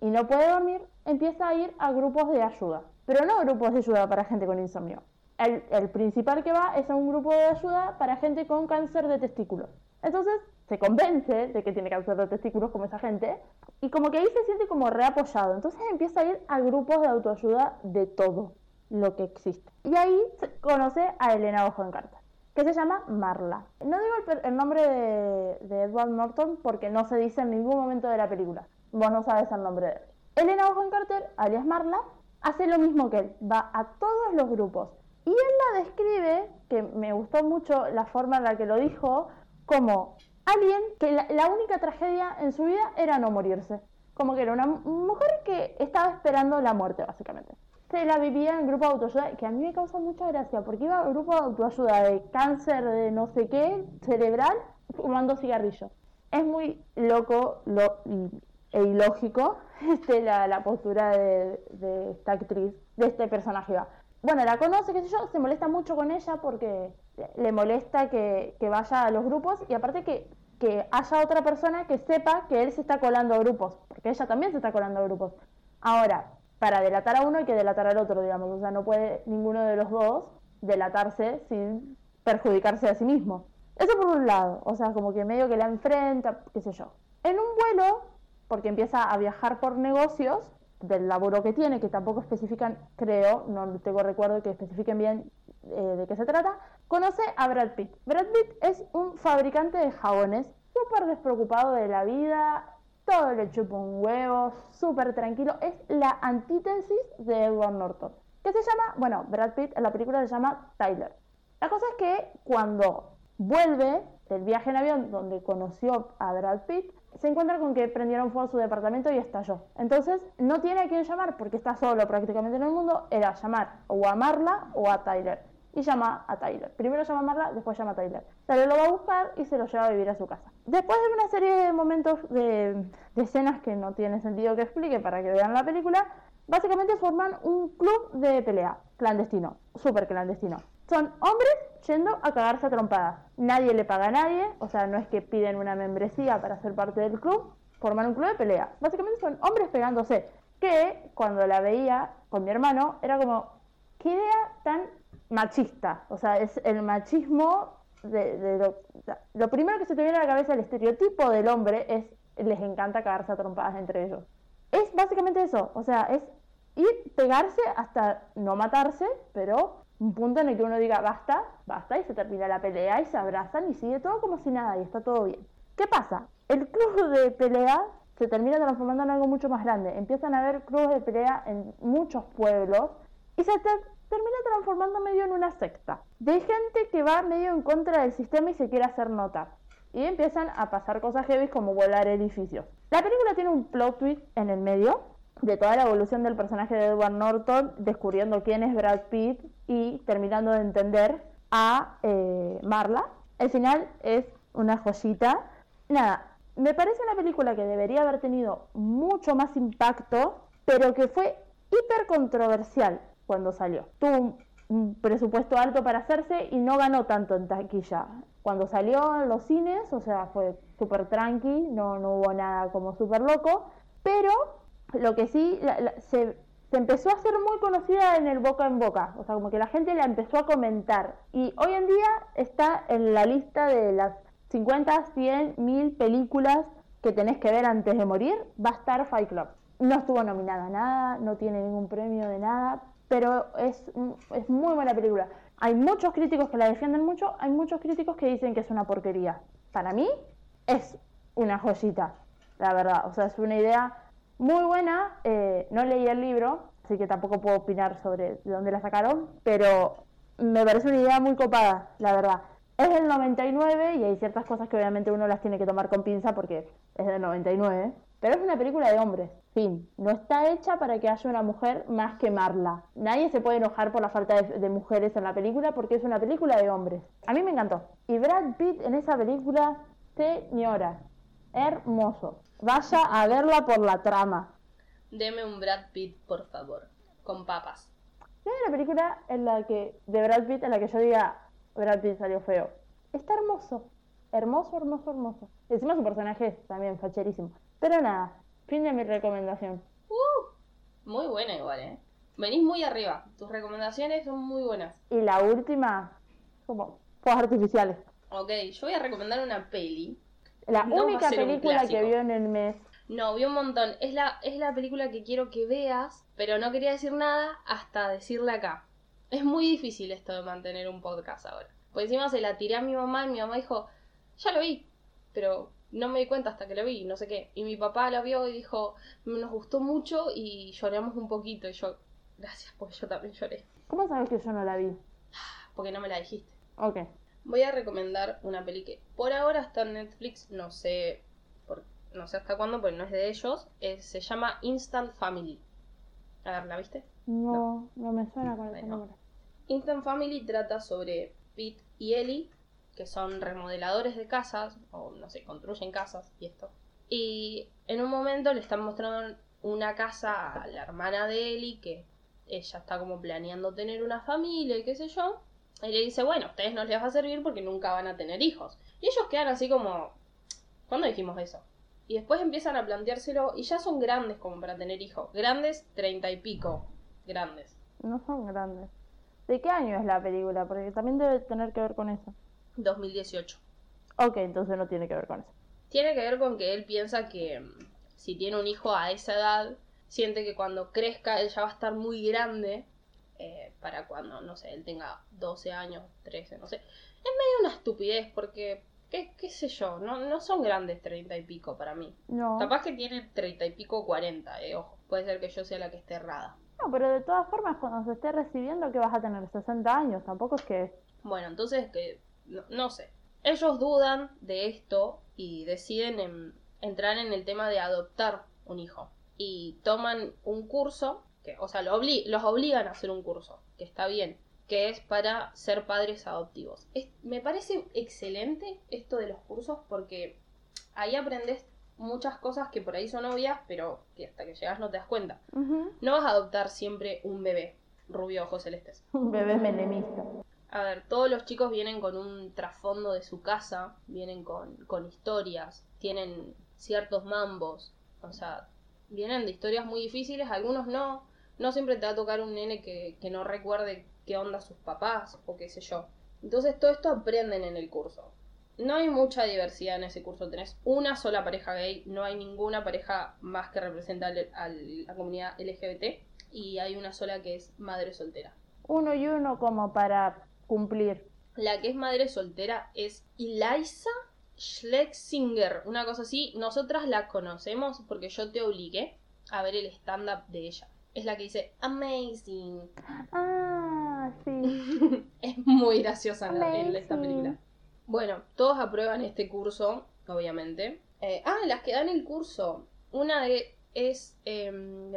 y no puede dormir, empieza a ir a grupos de ayuda, pero no grupos de ayuda para gente con insomnio. El, el principal que va es a un grupo de ayuda para gente con cáncer de testículos. Entonces se convence de que tiene cáncer de testículos como esa gente y como que ahí se siente como reapoyado. Entonces empieza a ir a grupos de autoayuda de todo lo que existe. Y ahí conoce a Elena Bohan Carter, que se llama Marla. No digo el, el nombre de, de Edward Norton porque no se dice en ningún momento de la película. Vos no sabes el nombre de él. Elena Bohan Carter, alias Marla, hace lo mismo que él, va a todos los grupos. Y él la describe, que me gustó mucho la forma en la que lo dijo, como alguien que la, la única tragedia en su vida era no morirse. Como que era una mu- mujer que estaba esperando la muerte, básicamente. Se la vivía en grupo de autoayuda, que a mí me causa mucha gracia, porque iba a grupo de autoayuda de cáncer de no sé qué, cerebral, fumando cigarrillos. Es muy loco lo, e ilógico <laughs> este, la, la postura de, de esta actriz, de este personaje. va. Bueno, la conoce, qué sé yo, se molesta mucho con ella porque le molesta que, vaya a los grupos y aparte que, que haya otra persona que sepa que él se está colando a grupos, porque ella también se está colando a grupos. Ahora, para delatar a uno hay que delatar al otro, digamos, o sea, no puede ninguno de los dos delatarse sin perjudicarse a sí mismo. Eso por un lado, o sea, como que medio que la enfrenta, qué sé yo. En un vuelo porque empieza a viajar por negocios del laburo que tiene, que tampoco especifican, creo, no tengo recuerdo que especifiquen bien eh, de qué se trata, conoce a Brad Pitt. Brad Pitt es un fabricante de jabones, súper despreocupado de la vida, todo le chupa un huevo, súper tranquilo, es la antítesis de Edward Norton. ¿Qué se llama? Bueno, Brad Pitt en la película se llama Tyler. La cosa es que cuando vuelve del viaje en avión donde conoció a Brad Pitt, se encuentra con que prendieron fuego a su departamento y estalló. Entonces no tiene a quién llamar porque está solo prácticamente en el mundo, era llamar o a Marla o a Tyler. Y llama a Tyler. Primero llama a Marla, después llama a Tyler. Tyler lo va a buscar y se lo lleva a vivir a su casa. Después de una serie de momentos de, de escenas que no tiene sentido que explique para que vean la película, básicamente forman un club de pelea clandestino, súper clandestino. Son hombres yendo a cagarse a trompadas. Nadie le paga a nadie, o sea, no es que piden una membresía para ser parte del club, forman un club de pelea. Básicamente son hombres pegándose. Que cuando la veía con mi hermano era como, qué idea tan machista. O sea, es el machismo de, lo, lo primero que se te viene a la cabeza, el estereotipo del hombre es les encanta cagarse a trompadas entre ellos. Es básicamente eso, o sea, es ir pegarse hasta no matarse, pero un punto en el que uno diga basta, basta y se termina la pelea y se abrazan y sigue todo como si nada y está todo bien. ¿Qué pasa? El club de pelea se termina transformando en algo mucho más grande. Empiezan a haber clubes de pelea en muchos pueblos y se termina transformando medio en una secta de gente que va medio en contra del sistema y se quiere hacer notar. Y empiezan a pasar cosas heavy como volar edificios. La película tiene un plot twist en el medio de toda la evolución del personaje de Edward Norton, descubriendo quién es Brad Pitt y terminando de entender a eh, Marla. El final es una joyita. Nada, me parece una película que debería haber tenido mucho más impacto, pero que fue hiper controversial cuando salió. Tuvo un presupuesto alto para hacerse y no ganó tanto en taquilla. Cuando salió en los cines, o sea, fue súper tranqui, no, no hubo nada como súper loco, pero lo que sí se, empezó a hacer muy conocida en el boca en boca, o sea, como que la gente la empezó a comentar. Y hoy en día está en la lista de las 50, 100, 1000 películas que tenés que ver antes de morir, va a estar Fight Club. No estuvo nominada a nada, no tiene ningún premio de nada, pero es, es muy buena película. Hay muchos críticos que la defienden mucho, hay muchos críticos que dicen que es una porquería. Para mí es una joyita, la verdad. O sea, es una idea muy buena, eh, no leí el libro, así que tampoco puedo opinar sobre de dónde la sacaron, pero me parece una idea muy copada, la verdad. Es del 99 y hay ciertas cosas que obviamente uno las tiene que tomar con pinza porque es del 99, pero es una película de hombres, fin. No está hecha para que haya una mujer más que Marla. Nadie se puede enojar por la falta de, de mujeres en la película porque es una película de hombres. A mí me encantó. Y Brad Pitt en esa película, señora, hermoso. Vaya a verla por la trama. Deme un Brad Pitt, por favor. Con papas. No hay una película en la que, de Brad Pitt, en la que yo diga, Brad Pitt salió feo. Está hermoso. Hermoso, hermoso, hermoso. Encima su personaje es también facherísimo. Pero nada, fin de mi recomendación. Uh, muy buena igual, ¿eh? Venís muy arriba. Tus recomendaciones son muy buenas. Y la última, como, fuegos artificiales. Ok, yo voy a recomendar una peli la única película que vio en el mes. No, vi un montón. Es la, es la película que quiero que veas, pero no quería decir nada hasta decirle acá. Es muy difícil esto de mantener un podcast ahora. Pues encima se la tiré a mi mamá y mi mamá dijo, ya lo vi, pero no me di cuenta hasta que lo vi, no sé qué. Y mi papá la vio y dijo, nos gustó mucho y lloramos un poquito. Y yo, gracias, porque yo también lloré. ¿Cómo sabes que yo no la vi? Porque no me la dijiste. Ok voy a recomendar una peli que por ahora está en Netflix, no sé, por, no sé hasta cuándo, porque no es de ellos. se llama Instant Family. A ver, ¿la viste? No, no, me suena con ese nombre. Instant Family trata sobre Pete y Ellie, que son remodeladores de casas, o no sé, construyen casas y esto. Y en un momento le están mostrando una casa a la hermana de Ellie, que ella está como planeando tener una familia y qué sé yo. Y le dice, bueno, a ustedes no les va a servir porque nunca van a tener hijos. Y ellos quedan así como, ¿cuándo dijimos eso? Y después empiezan a planteárselo y ya son grandes como para tener hijos. Grandes, treinta y pico. Grandes. No son grandes. ¿De qué año es la película? Porque también debe tener que ver con eso. 2018. Ok, entonces no tiene que ver con eso. Tiene que ver con que él piensa que, si tiene un hijo a esa edad, siente que cuando crezca él ya va a estar muy grande eh, para cuando, no sé, él tenga 12 años, 13, no sé. Es medio una estupidez porque, qué, qué sé yo, no, no son grandes 30 y pico para mí. No. Capaz que tiene 30 y pico 40, eh, ojo, puede ser que yo sea la que esté errada. No, pero de todas formas, cuando se esté recibiendo, que vas a tener 60 años, tampoco es que... Bueno, entonces, que no, no sé. Ellos dudan de esto y deciden en- entrar en el tema de adoptar un hijo. Y toman un curso, que, o sea, lo obli- los obligan a hacer un curso, que está bien, que es para ser padres adoptivos. Es- me parece excelente esto de los cursos porque ahí aprendes muchas cosas que por ahí son obvias, pero que hasta que llegas no te das cuenta. No vas a adoptar siempre un bebé rubio ojos celestes. <laughs> Un bebé menemista. A ver, todos los chicos vienen con un trasfondo de su casa, vienen con, con historias, tienen ciertos mambos, o sea, vienen de historias muy difíciles, algunos no, no siempre te va a tocar un nene que, que no recuerde qué onda sus papás o qué sé yo. Entonces todo esto aprenden en el curso. No hay mucha diversidad en ese curso, tenés una sola pareja gay, no hay ninguna pareja más que representa a la comunidad LGBT y hay una sola que es madre soltera. Uno y uno como para cumplir. La que es madre soltera es Eliza Schlesinger, una cosa así. Nosotras la conocemos porque yo te obligué a ver el stand-up de ella. Es la que dice Amazing. Ah, sí. <laughs> Es muy graciosa en, la- en esta película. Bueno, todos aprueban este curso, obviamente. Eh, ah, las que dan el curso. Una de es em.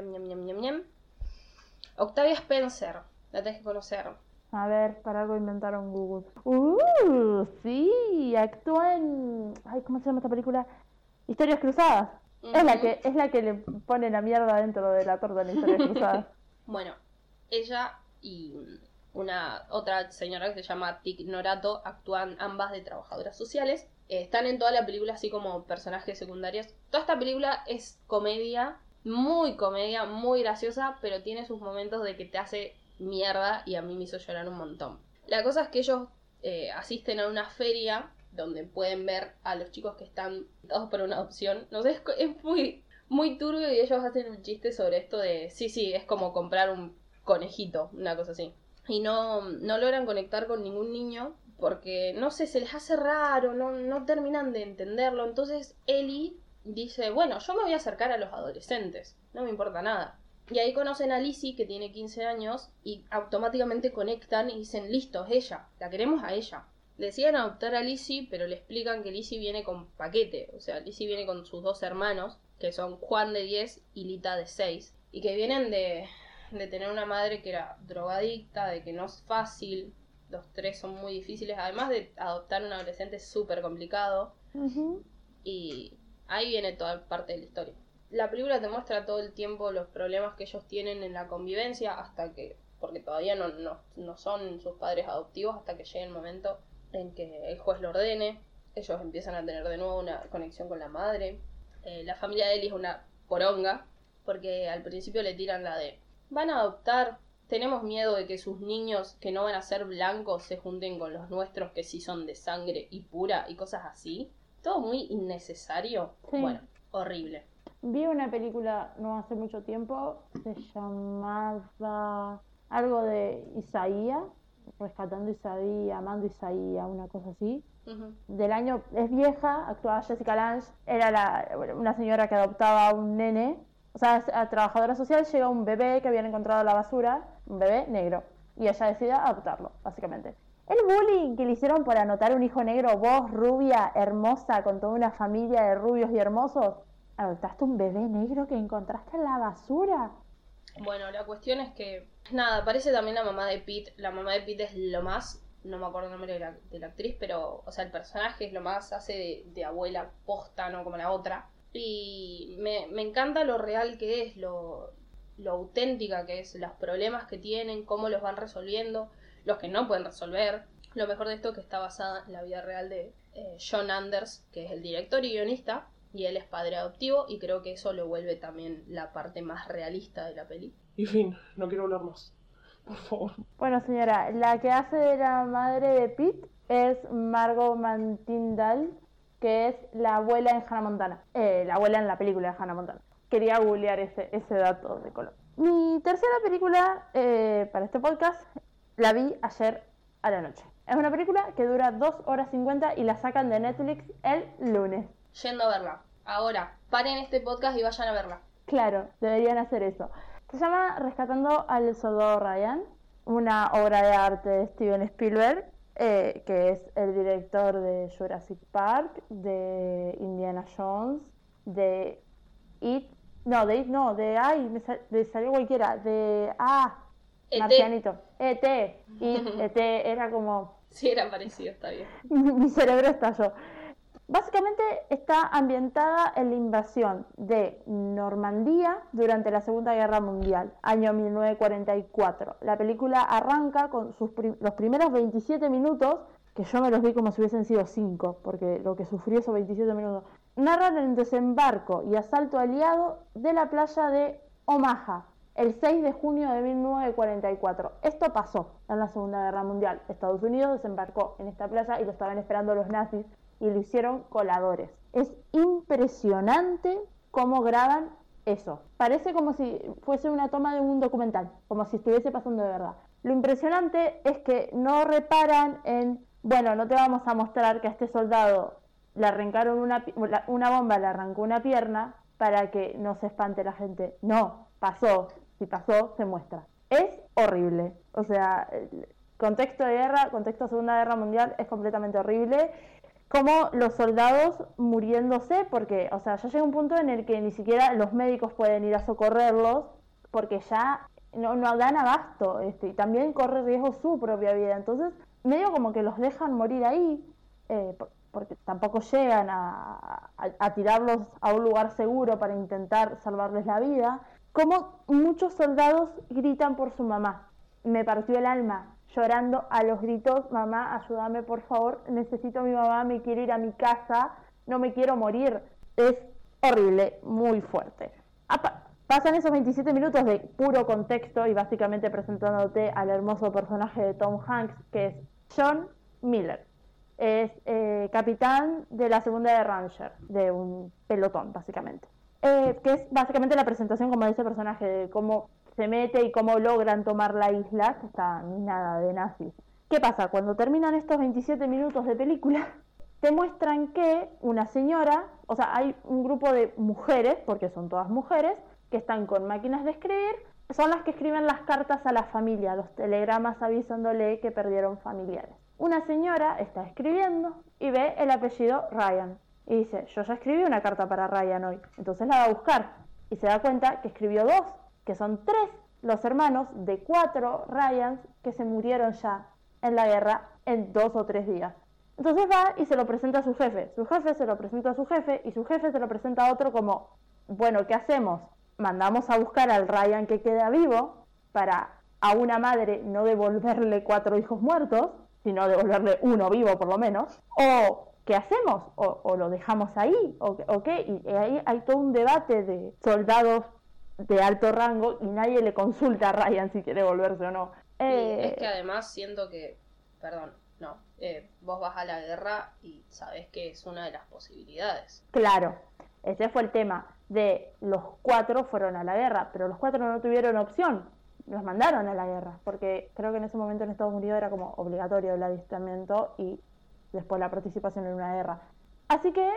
Octavia Spencer. La tenés que conocer. A ver, para algo inventaron Google. Uh, sí, actúa en... Ay, ¿cómo se llama esta película? Historias Cruzadas. Es la que es la que le pone la mierda dentro de la torta en Historias Cruzadas. <laughs> Bueno, ella y una otra señora que se llama Tic Norato actúan ambas de trabajadoras sociales. Eh, están en toda la película así como personajes secundarios. Toda esta película es comedia, muy comedia, muy graciosa, pero tiene sus momentos de que te hace mierda y a mí me hizo llorar un montón. La cosa es que ellos eh, asisten a una feria donde pueden ver a los chicos que están dados por una adopción. No sé, es, es muy, muy turbio y ellos hacen un chiste sobre esto de, sí, sí, es como comprar un conejito, una cosa así. Y no, no logran conectar con ningún niño porque, no sé, se les hace raro, no, no terminan de entenderlo. Entonces Ellie dice, bueno, yo me voy a acercar a los adolescentes, no me importa nada. Y ahí conocen a Lizzie, que tiene 15 años, y automáticamente conectan y dicen, listo, es ella, la queremos a ella. Decían adoptar a Lizzie, pero le explican que Lizzie viene con paquete. O sea, Lizzie viene con sus dos hermanos, que son Juan de 10 y Lita de 6. Y que vienen de, de tener una madre que era drogadicta, de que no es fácil. Los tres son muy difíciles. Además de adoptar un adolescente es súper complicado. Y ahí viene toda parte de la historia. La película te muestra todo el tiempo los problemas que ellos tienen en la convivencia hasta que, porque todavía no, no, no son sus padres adoptivos, hasta que llegue el momento en que el juez lo ordene. Ellos empiezan a tener de nuevo una conexión con la madre. Eh, la familia de Ellie es una poronga, porque al principio le tiran la de, van a adoptar, tenemos miedo de que sus niños que no van a ser blancos se junten con los nuestros que sí son de sangre y pura y cosas así. Todo muy innecesario. Sí. Bueno, horrible. Vi una película no hace mucho tiempo, se llamaba algo de Isaías, rescatando Isaías, amando Isaías, una cosa así. Del año, es vieja, actuaba Jessica Lange, era la, una señora que adoptaba a un nene, o sea, a trabajadora social llega un bebé que habían encontrado en la basura, un bebé negro, y ella decide adoptarlo, básicamente. El bullying que le hicieron por anotar un hijo negro, vos, rubia, hermosa, con toda una familia de rubios y hermosos, adoptaste un bebé negro que encontraste en la basura. Bueno, la cuestión es que, nada, aparece también la mamá de Pete. La mamá de Pete es lo más, no me acuerdo el nombre de la, de la actriz, pero, o sea, el personaje es lo más, hace de, de abuela posta, no como la otra. Y me, me encanta lo real que es, lo, lo auténtica que es, los problemas que tienen, cómo los van resolviendo, los que no pueden resolver. Lo mejor de esto es que está basada en la vida real de eh, John Anders, que es el director y guionista, y él es padre adoptivo, y creo que eso lo vuelve también la parte más realista de la peli. Y fin, no quiero hablar más. Por favor. Bueno, señora, la que hace de la madre de Pete es Margot Mantindal, que es la abuela en Hannah Montana. Eh, la abuela en la película de Hannah Montana. Quería googlear ese, ese dato de color. Mi tercera película eh, para este podcast la vi ayer a la noche. Es una película que dura 2 horas 50 y la sacan de Netflix el lunes. Yendo a verla. Ahora, paren este podcast y vayan a verla. Claro, deberían hacer eso. Se llama Rescatando al Soldado Ryan, una obra de arte de Steven Spielberg, eh, que es el director de Jurassic Park, de Indiana Jones, de It, no, de It no, de, ay, me de salió cualquiera, de, ah, E.T.. Marcianito, ET, It, ET, era como, Sí, era parecido, está bien. <laughs> mi cerebro estalló. Básicamente está ambientada en la invasión de Normandía durante la Segunda Guerra Mundial, año 1944. La película arranca con sus los primeros 27 minutos, que yo me los vi como si hubiesen sido 5, porque lo que sufrí esos 27 minutos, narran el desembarco y asalto aliado de la playa de Omaha, el 6 de junio de 1944. Esto pasó en la Segunda Guerra Mundial. Estados Unidos desembarcó en esta playa y lo estaban esperando los nazis y lo hicieron coladores. Es impresionante cómo graban eso. Parece como si fuese una toma de un documental, como si estuviese pasando de verdad. Lo impresionante es que no reparan en, bueno, no te vamos a mostrar que a este soldado le arrancaron una, una bomba, le arrancó una pierna para que no se espante la gente. No, pasó. Si pasó, se muestra. Es horrible. O sea, el contexto de guerra, contexto de Segunda Guerra Mundial es completamente horrible. Como los soldados muriéndose, porque, o sea, ya llega un punto en el que ni siquiera los médicos pueden ir a socorrerlos, porque ya no, no dan abasto, este, y también corre riesgo su propia vida. Entonces, medio como que los dejan morir ahí, eh, por- porque tampoco llegan a, a- a tirarlos a un lugar seguro para intentar salvarles la vida. Como muchos soldados gritan por su mamá. Me partió el alma, llorando a los gritos, mamá, ayúdame por favor, necesito a mi mamá, me quiero ir a mi casa, no me quiero morir. Es horrible, muy fuerte. Pasan esos 27 minutos de puro contexto y básicamente presentándote al hermoso personaje de Tom Hanks, que es John Miller. Es eh, capitán de la segunda de Ranger, de un pelotón, básicamente. Eh, que es básicamente la presentación como de ese personaje, de cómo se mete y cómo logran tomar la isla, que está nada de nazis. ¿Qué pasa? Cuando terminan estos 27 minutos de película, <laughs> te muestran que una señora, o sea, hay un grupo de mujeres, porque son todas mujeres, que están con máquinas de escribir, son las que escriben las cartas a la familia, los telegramas avisándole que perdieron familiares. Una señora está escribiendo y ve el apellido Ryan y dice, yo ya escribí una carta para Ryan hoy, entonces la va a buscar y se da cuenta que escribió dos, que son tres los hermanos de cuatro Ryans que se murieron ya en la guerra en dos o tres días. Entonces va y se lo presenta a su jefe. Su jefe se lo presenta a su jefe y su jefe se lo presenta a otro como, bueno, ¿qué hacemos? Mandamos a buscar al Ryan que queda vivo para a una madre no devolverle cuatro hijos muertos, sino devolverle uno vivo por lo menos. O, ¿qué hacemos? O, lo dejamos ahí, o, o qué. Y ahí hay todo un debate de soldados de alto rango y nadie le consulta a Ryan si quiere volverse o no. Y Eh, es que además siento que, perdón, no, eh, vos vas a la guerra y sabés que es una de las posibilidades. Claro, ese fue el tema de los cuatro fueron a la guerra, pero los cuatro no tuvieron opción, los mandaron a la guerra, porque creo que en ese momento en Estados Unidos era como obligatorio el alistamiento y después la participación en una guerra. Así que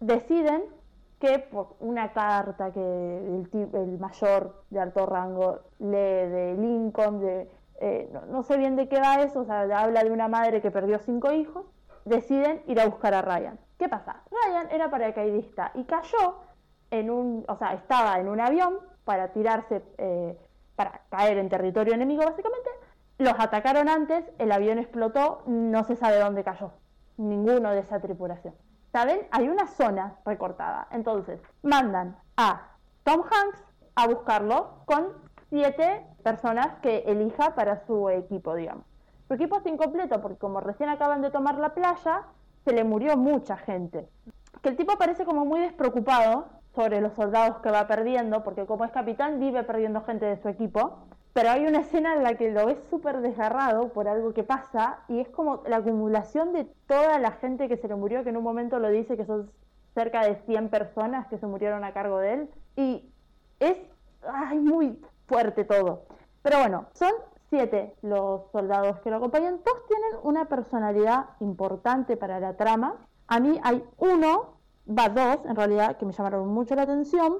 deciden que por una carta que el, mayor de alto rango lee de Lincoln, de, eh, no, no sé bien de qué va eso, o sea, habla de una madre que perdió cinco hijos, deciden ir a buscar a Ryan. ¿Qué pasa? Ryan era paracaidista y cayó en un, o sea, estaba en un avión para tirarse, eh, para caer en territorio enemigo básicamente. Los atacaron antes, el avión explotó, no se sabe dónde cayó, ninguno de esa tripulación. ¿Saben? Hay una zona recortada. Entonces, mandan a Tom Hanks a buscarlo con siete personas que elija para su equipo, digamos. Su equipo está incompleto porque como recién acaban de tomar la playa, se le murió mucha gente. Que el tipo parece como muy despreocupado sobre los soldados que va perdiendo, porque como es capitán vive perdiendo gente de su equipo. Pero hay una escena en la que lo ves súper desgarrado por algo que pasa y es como la acumulación de toda la gente que se le murió, que en un momento lo dice que son cerca de 100 personas que se murieron a cargo de él. Y es muy fuerte todo. Pero bueno, son siete los soldados que lo acompañan. Todos tienen una personalidad importante para la trama. A mí hay uno, va dos en realidad, que me llamaron mucho la atención,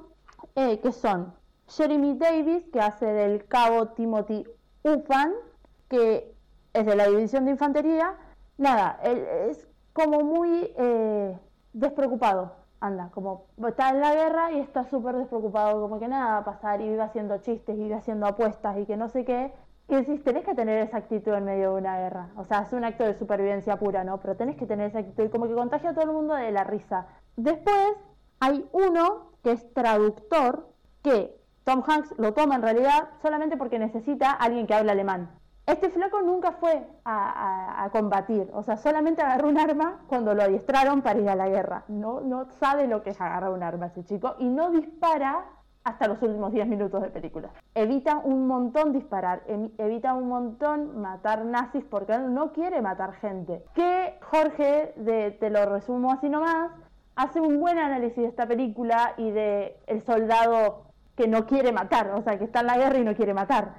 eh, que son Jeremy Davis, que hace del cabo Timothy Ufan, que es de la división de infantería. Nada, él es como muy eh, despreocupado, anda, como está en la guerra y está súper despreocupado, como que nada va a pasar y vive haciendo chistes y vive haciendo apuestas y que no sé qué. Y decís, tenés que tener esa actitud en medio de una guerra. O sea, es un acto de supervivencia pura, ¿no? Pero tenés que tener esa actitud y como que contagia a todo el mundo de la risa. Después hay uno que es traductor, que Tom Hanks lo toma en realidad solamente porque necesita a alguien que hable alemán. Este flaco nunca fue a, combatir, o sea, solamente agarró un arma cuando lo adiestraron para ir a la guerra. No, no sabe lo que es agarrar un arma ese chico y no dispara hasta los últimos 10 minutos de película. Evita un montón disparar, evita un montón matar nazis porque él no quiere matar gente. Que Jorge, de, te lo resumo así nomás, hace un buen análisis de esta película y de el soldado que no quiere matar, o sea, que está en la guerra y no quiere matar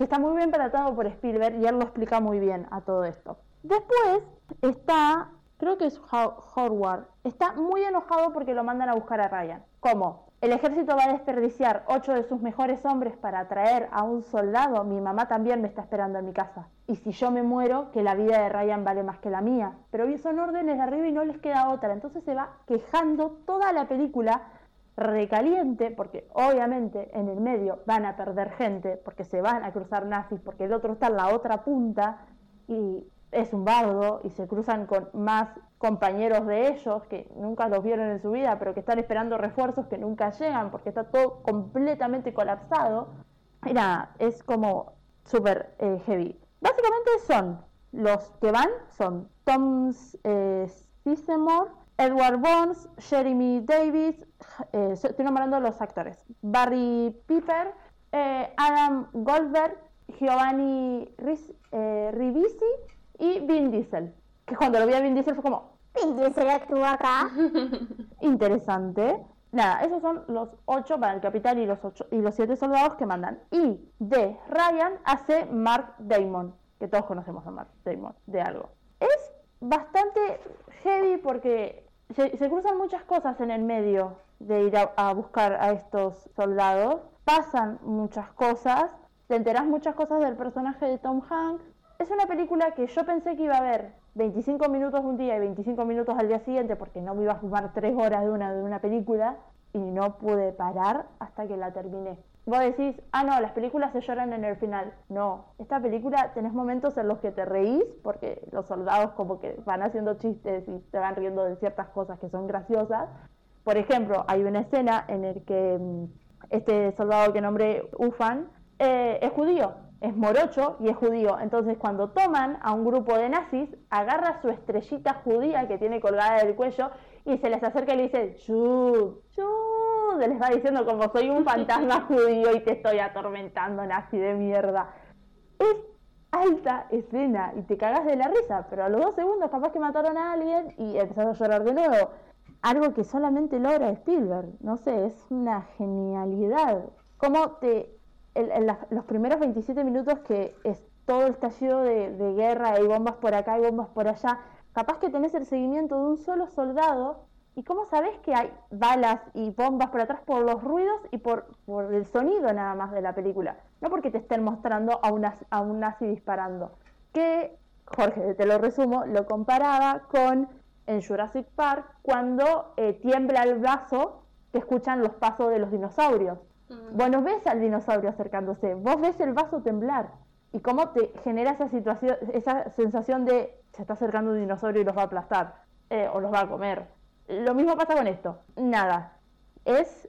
que está muy bien tratado por Spielberg y él lo explica muy bien a todo esto. Después está, creo que es Howard, está muy enojado porque lo mandan a buscar a Ryan. ¿Cómo? El ejército va a desperdiciar ocho de sus mejores hombres para traer a un soldado. Mi mamá también me está esperando en mi casa. Y si yo me muero, que la vida de Ryan vale más que la mía. Pero son órdenes de arriba y no les queda otra. Entonces se va quejando toda la película recaliente, porque obviamente en el medio van a perder gente, porque se van a cruzar nazis, porque el otro está en la otra punta y es un bardo y se cruzan con más compañeros de ellos que nunca los vieron en su vida, pero que están esperando refuerzos que nunca llegan porque está todo completamente colapsado. Y nada, es como súper eh, heavy. Básicamente son los que van, son Tom eh, Edward Bones, Jeremy Davis, eh, estoy nombrando los actores, Barry Piper, eh, Adam Goldberg, Giovanni eh, Ribisi y Vin Diesel. Que cuando lo vi a Vin Diesel fue como, Vin Diesel actúa acá. <laughs> Interesante. Nada, esos son los ocho para el capitán y los ocho y los siete soldados que mandan. Y de Ryan hace Mark Damon, que todos conocemos a Mark Damon, de algo. Es bastante heavy porque se, cruzan muchas cosas en el medio de ir a, buscar a estos soldados. Pasan muchas cosas, te enteras muchas cosas del personaje de Tom Hanks. Es una película que yo pensé que iba a ver 25 minutos un día y 25 minutos al día siguiente porque no me iba a fumar 3 horas de una, de una película y no pude parar hasta que la terminé. Vos decís, ah, no, las películas se lloran en el final. No, esta película tenés momentos en los que te reís porque los soldados como que van haciendo chistes y te van riendo de ciertas cosas que son graciosas. Por ejemplo, hay una escena en el que mm, este soldado que nombré Ufan eh, es judío, es morocho y es judío. Entonces cuando toman a un grupo de nazis, agarra su estrellita judía que tiene colgada del cuello y se les acerca y le dice, ¡Chud! ¡Chud! Les va diciendo como soy un fantasma <laughs> judío y te estoy atormentando, nazi de mierda. Es alta escena y te cagas de la risa, pero a los dos segundos capaz que mataron a alguien y empezás a llorar de nuevo. Algo que solamente logra Spielberg, no sé, es una genialidad. Como te, en, los primeros 27 minutos que es todo el estallido de, de guerra, hay bombas por acá, hay bombas por allá, capaz que tenés el seguimiento de un solo soldado y cómo sabés que hay balas y bombas por atrás por los ruidos y por, por el sonido nada más de la película, no porque te estén mostrando a, una, a un nazi disparando. Que, Jorge, te lo resumo, lo comparaba con en Jurassic Park cuando eh, tiembla el brazo que escuchan los pasos de los dinosaurios. Mm. Vos no ves al dinosaurio acercándose, vos ves el vaso temblar y cómo te genera esa situación, esa sensación de se está acercando un dinosaurio y los va a aplastar eh, o los va a comer. Lo mismo pasa con esto. Nada. Es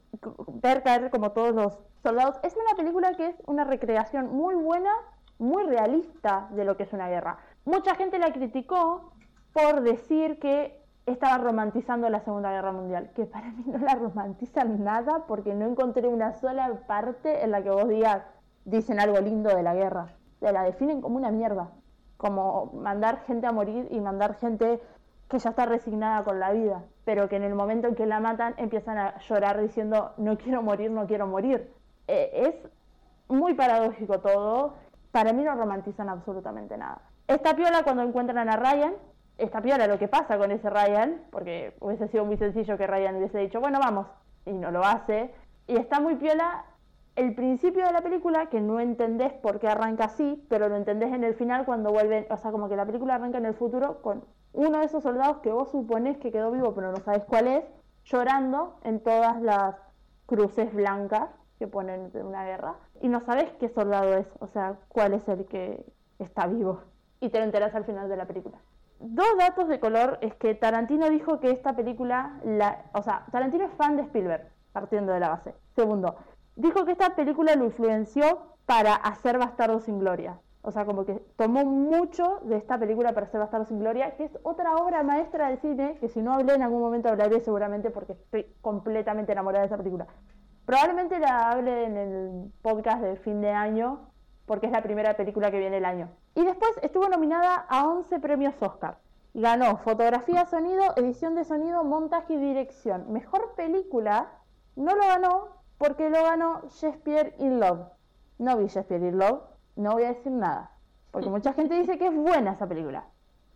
ver caer como todos los soldados. Es una película que es una recreación muy buena, muy realista de lo que es una guerra. Mucha gente la criticó por decir que estaba romantizando la Segunda Guerra Mundial, que para mí no la romantizan nada porque no encontré una sola parte en la que vos digas, dicen algo lindo de la guerra. La definen como una mierda. Como mandar gente a morir y mandar gente que ya está resignada con la vida, pero que en el momento en que la matan empiezan a llorar diciendo no quiero morir, no quiero morir. Eh, es muy paradójico todo. Para mí no romantizan absolutamente nada. Esta piola cuando encuentran a Ryan, esta piola lo que pasa con ese Ryan, porque hubiese sido muy sencillo que Ryan hubiese dicho, bueno, vamos, y no lo hace. Y está muy piola el principio de la película, que no entendés por qué arranca así, pero lo entendés en el final cuando vuelven, o sea, como que la película arranca en el futuro con uno de esos soldados que vos suponés que quedó vivo, pero no sabes cuál es, llorando en todas las cruces blancas que ponen en una guerra, y no sabes qué soldado es, o sea, cuál es el que está vivo, y te lo enteras al final de la película. Dos datos de color es que Tarantino dijo que esta película, la, o sea, Tarantino es fan de Spielberg, partiendo de la base. Segundo, dijo que esta película lo influenció para hacer Bastardo sin Gloria. O sea, como que tomó mucho de esta película para hacer Bastardo sin Gloria, que es otra obra maestra de cine, que si no hablé en algún momento hablaré seguramente porque estoy completamente enamorada de esa película. Probablemente la hable en el podcast de fin de año, porque es la primera película que viene el año. Y después estuvo nominada a 11 premios Oscar. Ganó fotografía, sonido, edición de sonido, montaje y dirección. Mejor película no lo ganó porque lo ganó Shakespeare in Love. No vi Shakespeare in Love, no voy a decir nada. Porque <laughs> mucha gente dice que es buena esa película.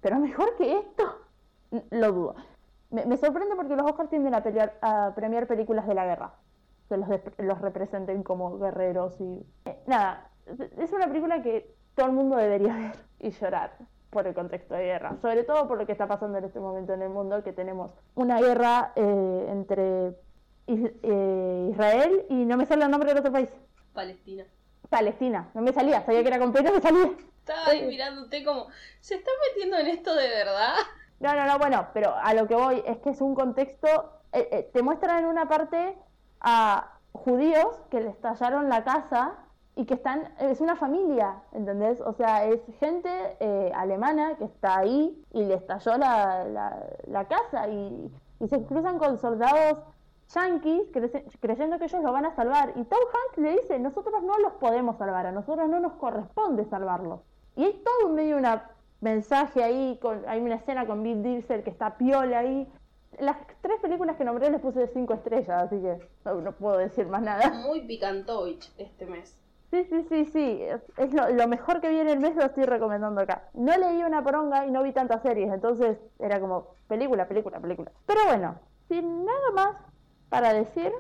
Pero mejor que esto, lo dudo. Me, sorprende porque los Oscars tienden a, pelear, a premiar películas de la guerra. Que los, los representen como guerreros y... Eh, nada, es una película que todo el mundo debería ver y llorar por el contexto de guerra. Sobre todo por lo que está pasando en este momento en el mundo, que tenemos una guerra eh, entre Israel y no me sale el nombre del otro país. Palestina. Palestina. No me salía, sabía que era no me salía. Estaba ahí mirándote como, ¿se está metiendo en esto de verdad? No, no, no, bueno, pero a lo que voy es que es un contexto, eh, eh, te muestran en una parte a judíos que le estallaron la casa y que están, es una familia, ¿entendés? O sea, es gente eh, alemana que está ahí y le estalló la, la, casa y, y se cruzan con soldados yankees creyendo que ellos lo van a salvar. Y Tom Hanks le dice, nosotros no los podemos salvar, a nosotros no nos corresponde salvarlos. Y hay todo un medio una mensaje ahí, con, hay una escena con Bill Diesel que está piola ahí. Las tres películas que nombré les puse de cinco estrellas, así que no, puedo decir más nada. Muy picantovich este mes. Sí, sí, sí, sí. Es lo, lo, mejor que viene el mes, lo estoy recomendando acá. No leí una poronga y no vi tantas series, entonces era como película, película, película. Pero bueno, sin nada más para decir,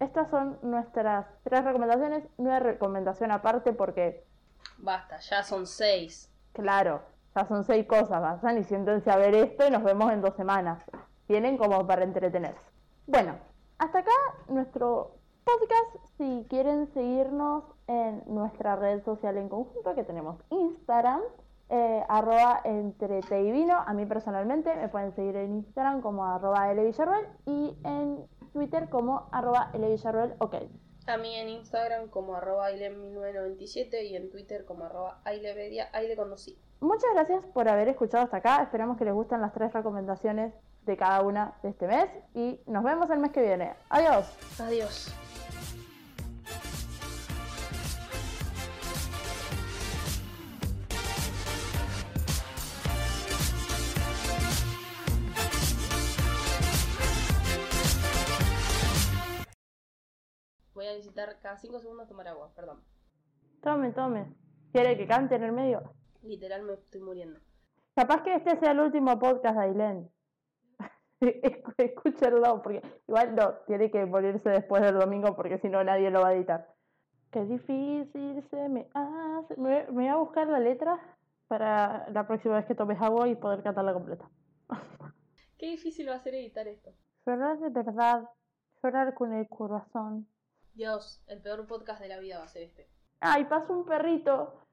estas son nuestras tres recomendaciones, no hay recomendación aparte porque... Basta, ya son seis. Claro, ya son seis cosas, basan y siéntense a ver esto y nos vemos en dos semanas. Tienen como para entretenerse. Bueno, hasta acá nuestro podcast. Si quieren seguirnos en nuestra red social en conjunto, que tenemos Instagram, eh, arroba entre y vino. A mí personalmente me pueden seguir en Instagram como arroba y en Twitter como arroba ok. A mí en Instagram como arroba 1997 y en Twitter como arroba ailevedia, aile sí. Muchas gracias por haber escuchado hasta acá. Esperamos que les gusten las tres recomendaciones de cada una de este mes y nos vemos el mes que viene. Adiós. Adiós. Voy a necesitar cada 5 segundos tomar agua, perdón. Tome, tome. ¿Quiere que cante en el medio? Literal me estoy muriendo. Capaz que este sea el último podcast de Ailén. <laughs> Escúchenlo, porque igual no, tiene que morirse después del domingo porque si no nadie lo va a editar. Qué difícil se me hace. Me, voy a buscar la letra para la próxima vez que tomes agua y poder cantarla completa. Qué difícil va a ser editar esto. Llorar de verdad, llorar con el corazón. Dios, el peor podcast de la vida va a ser este. Ay, pasó un perrito.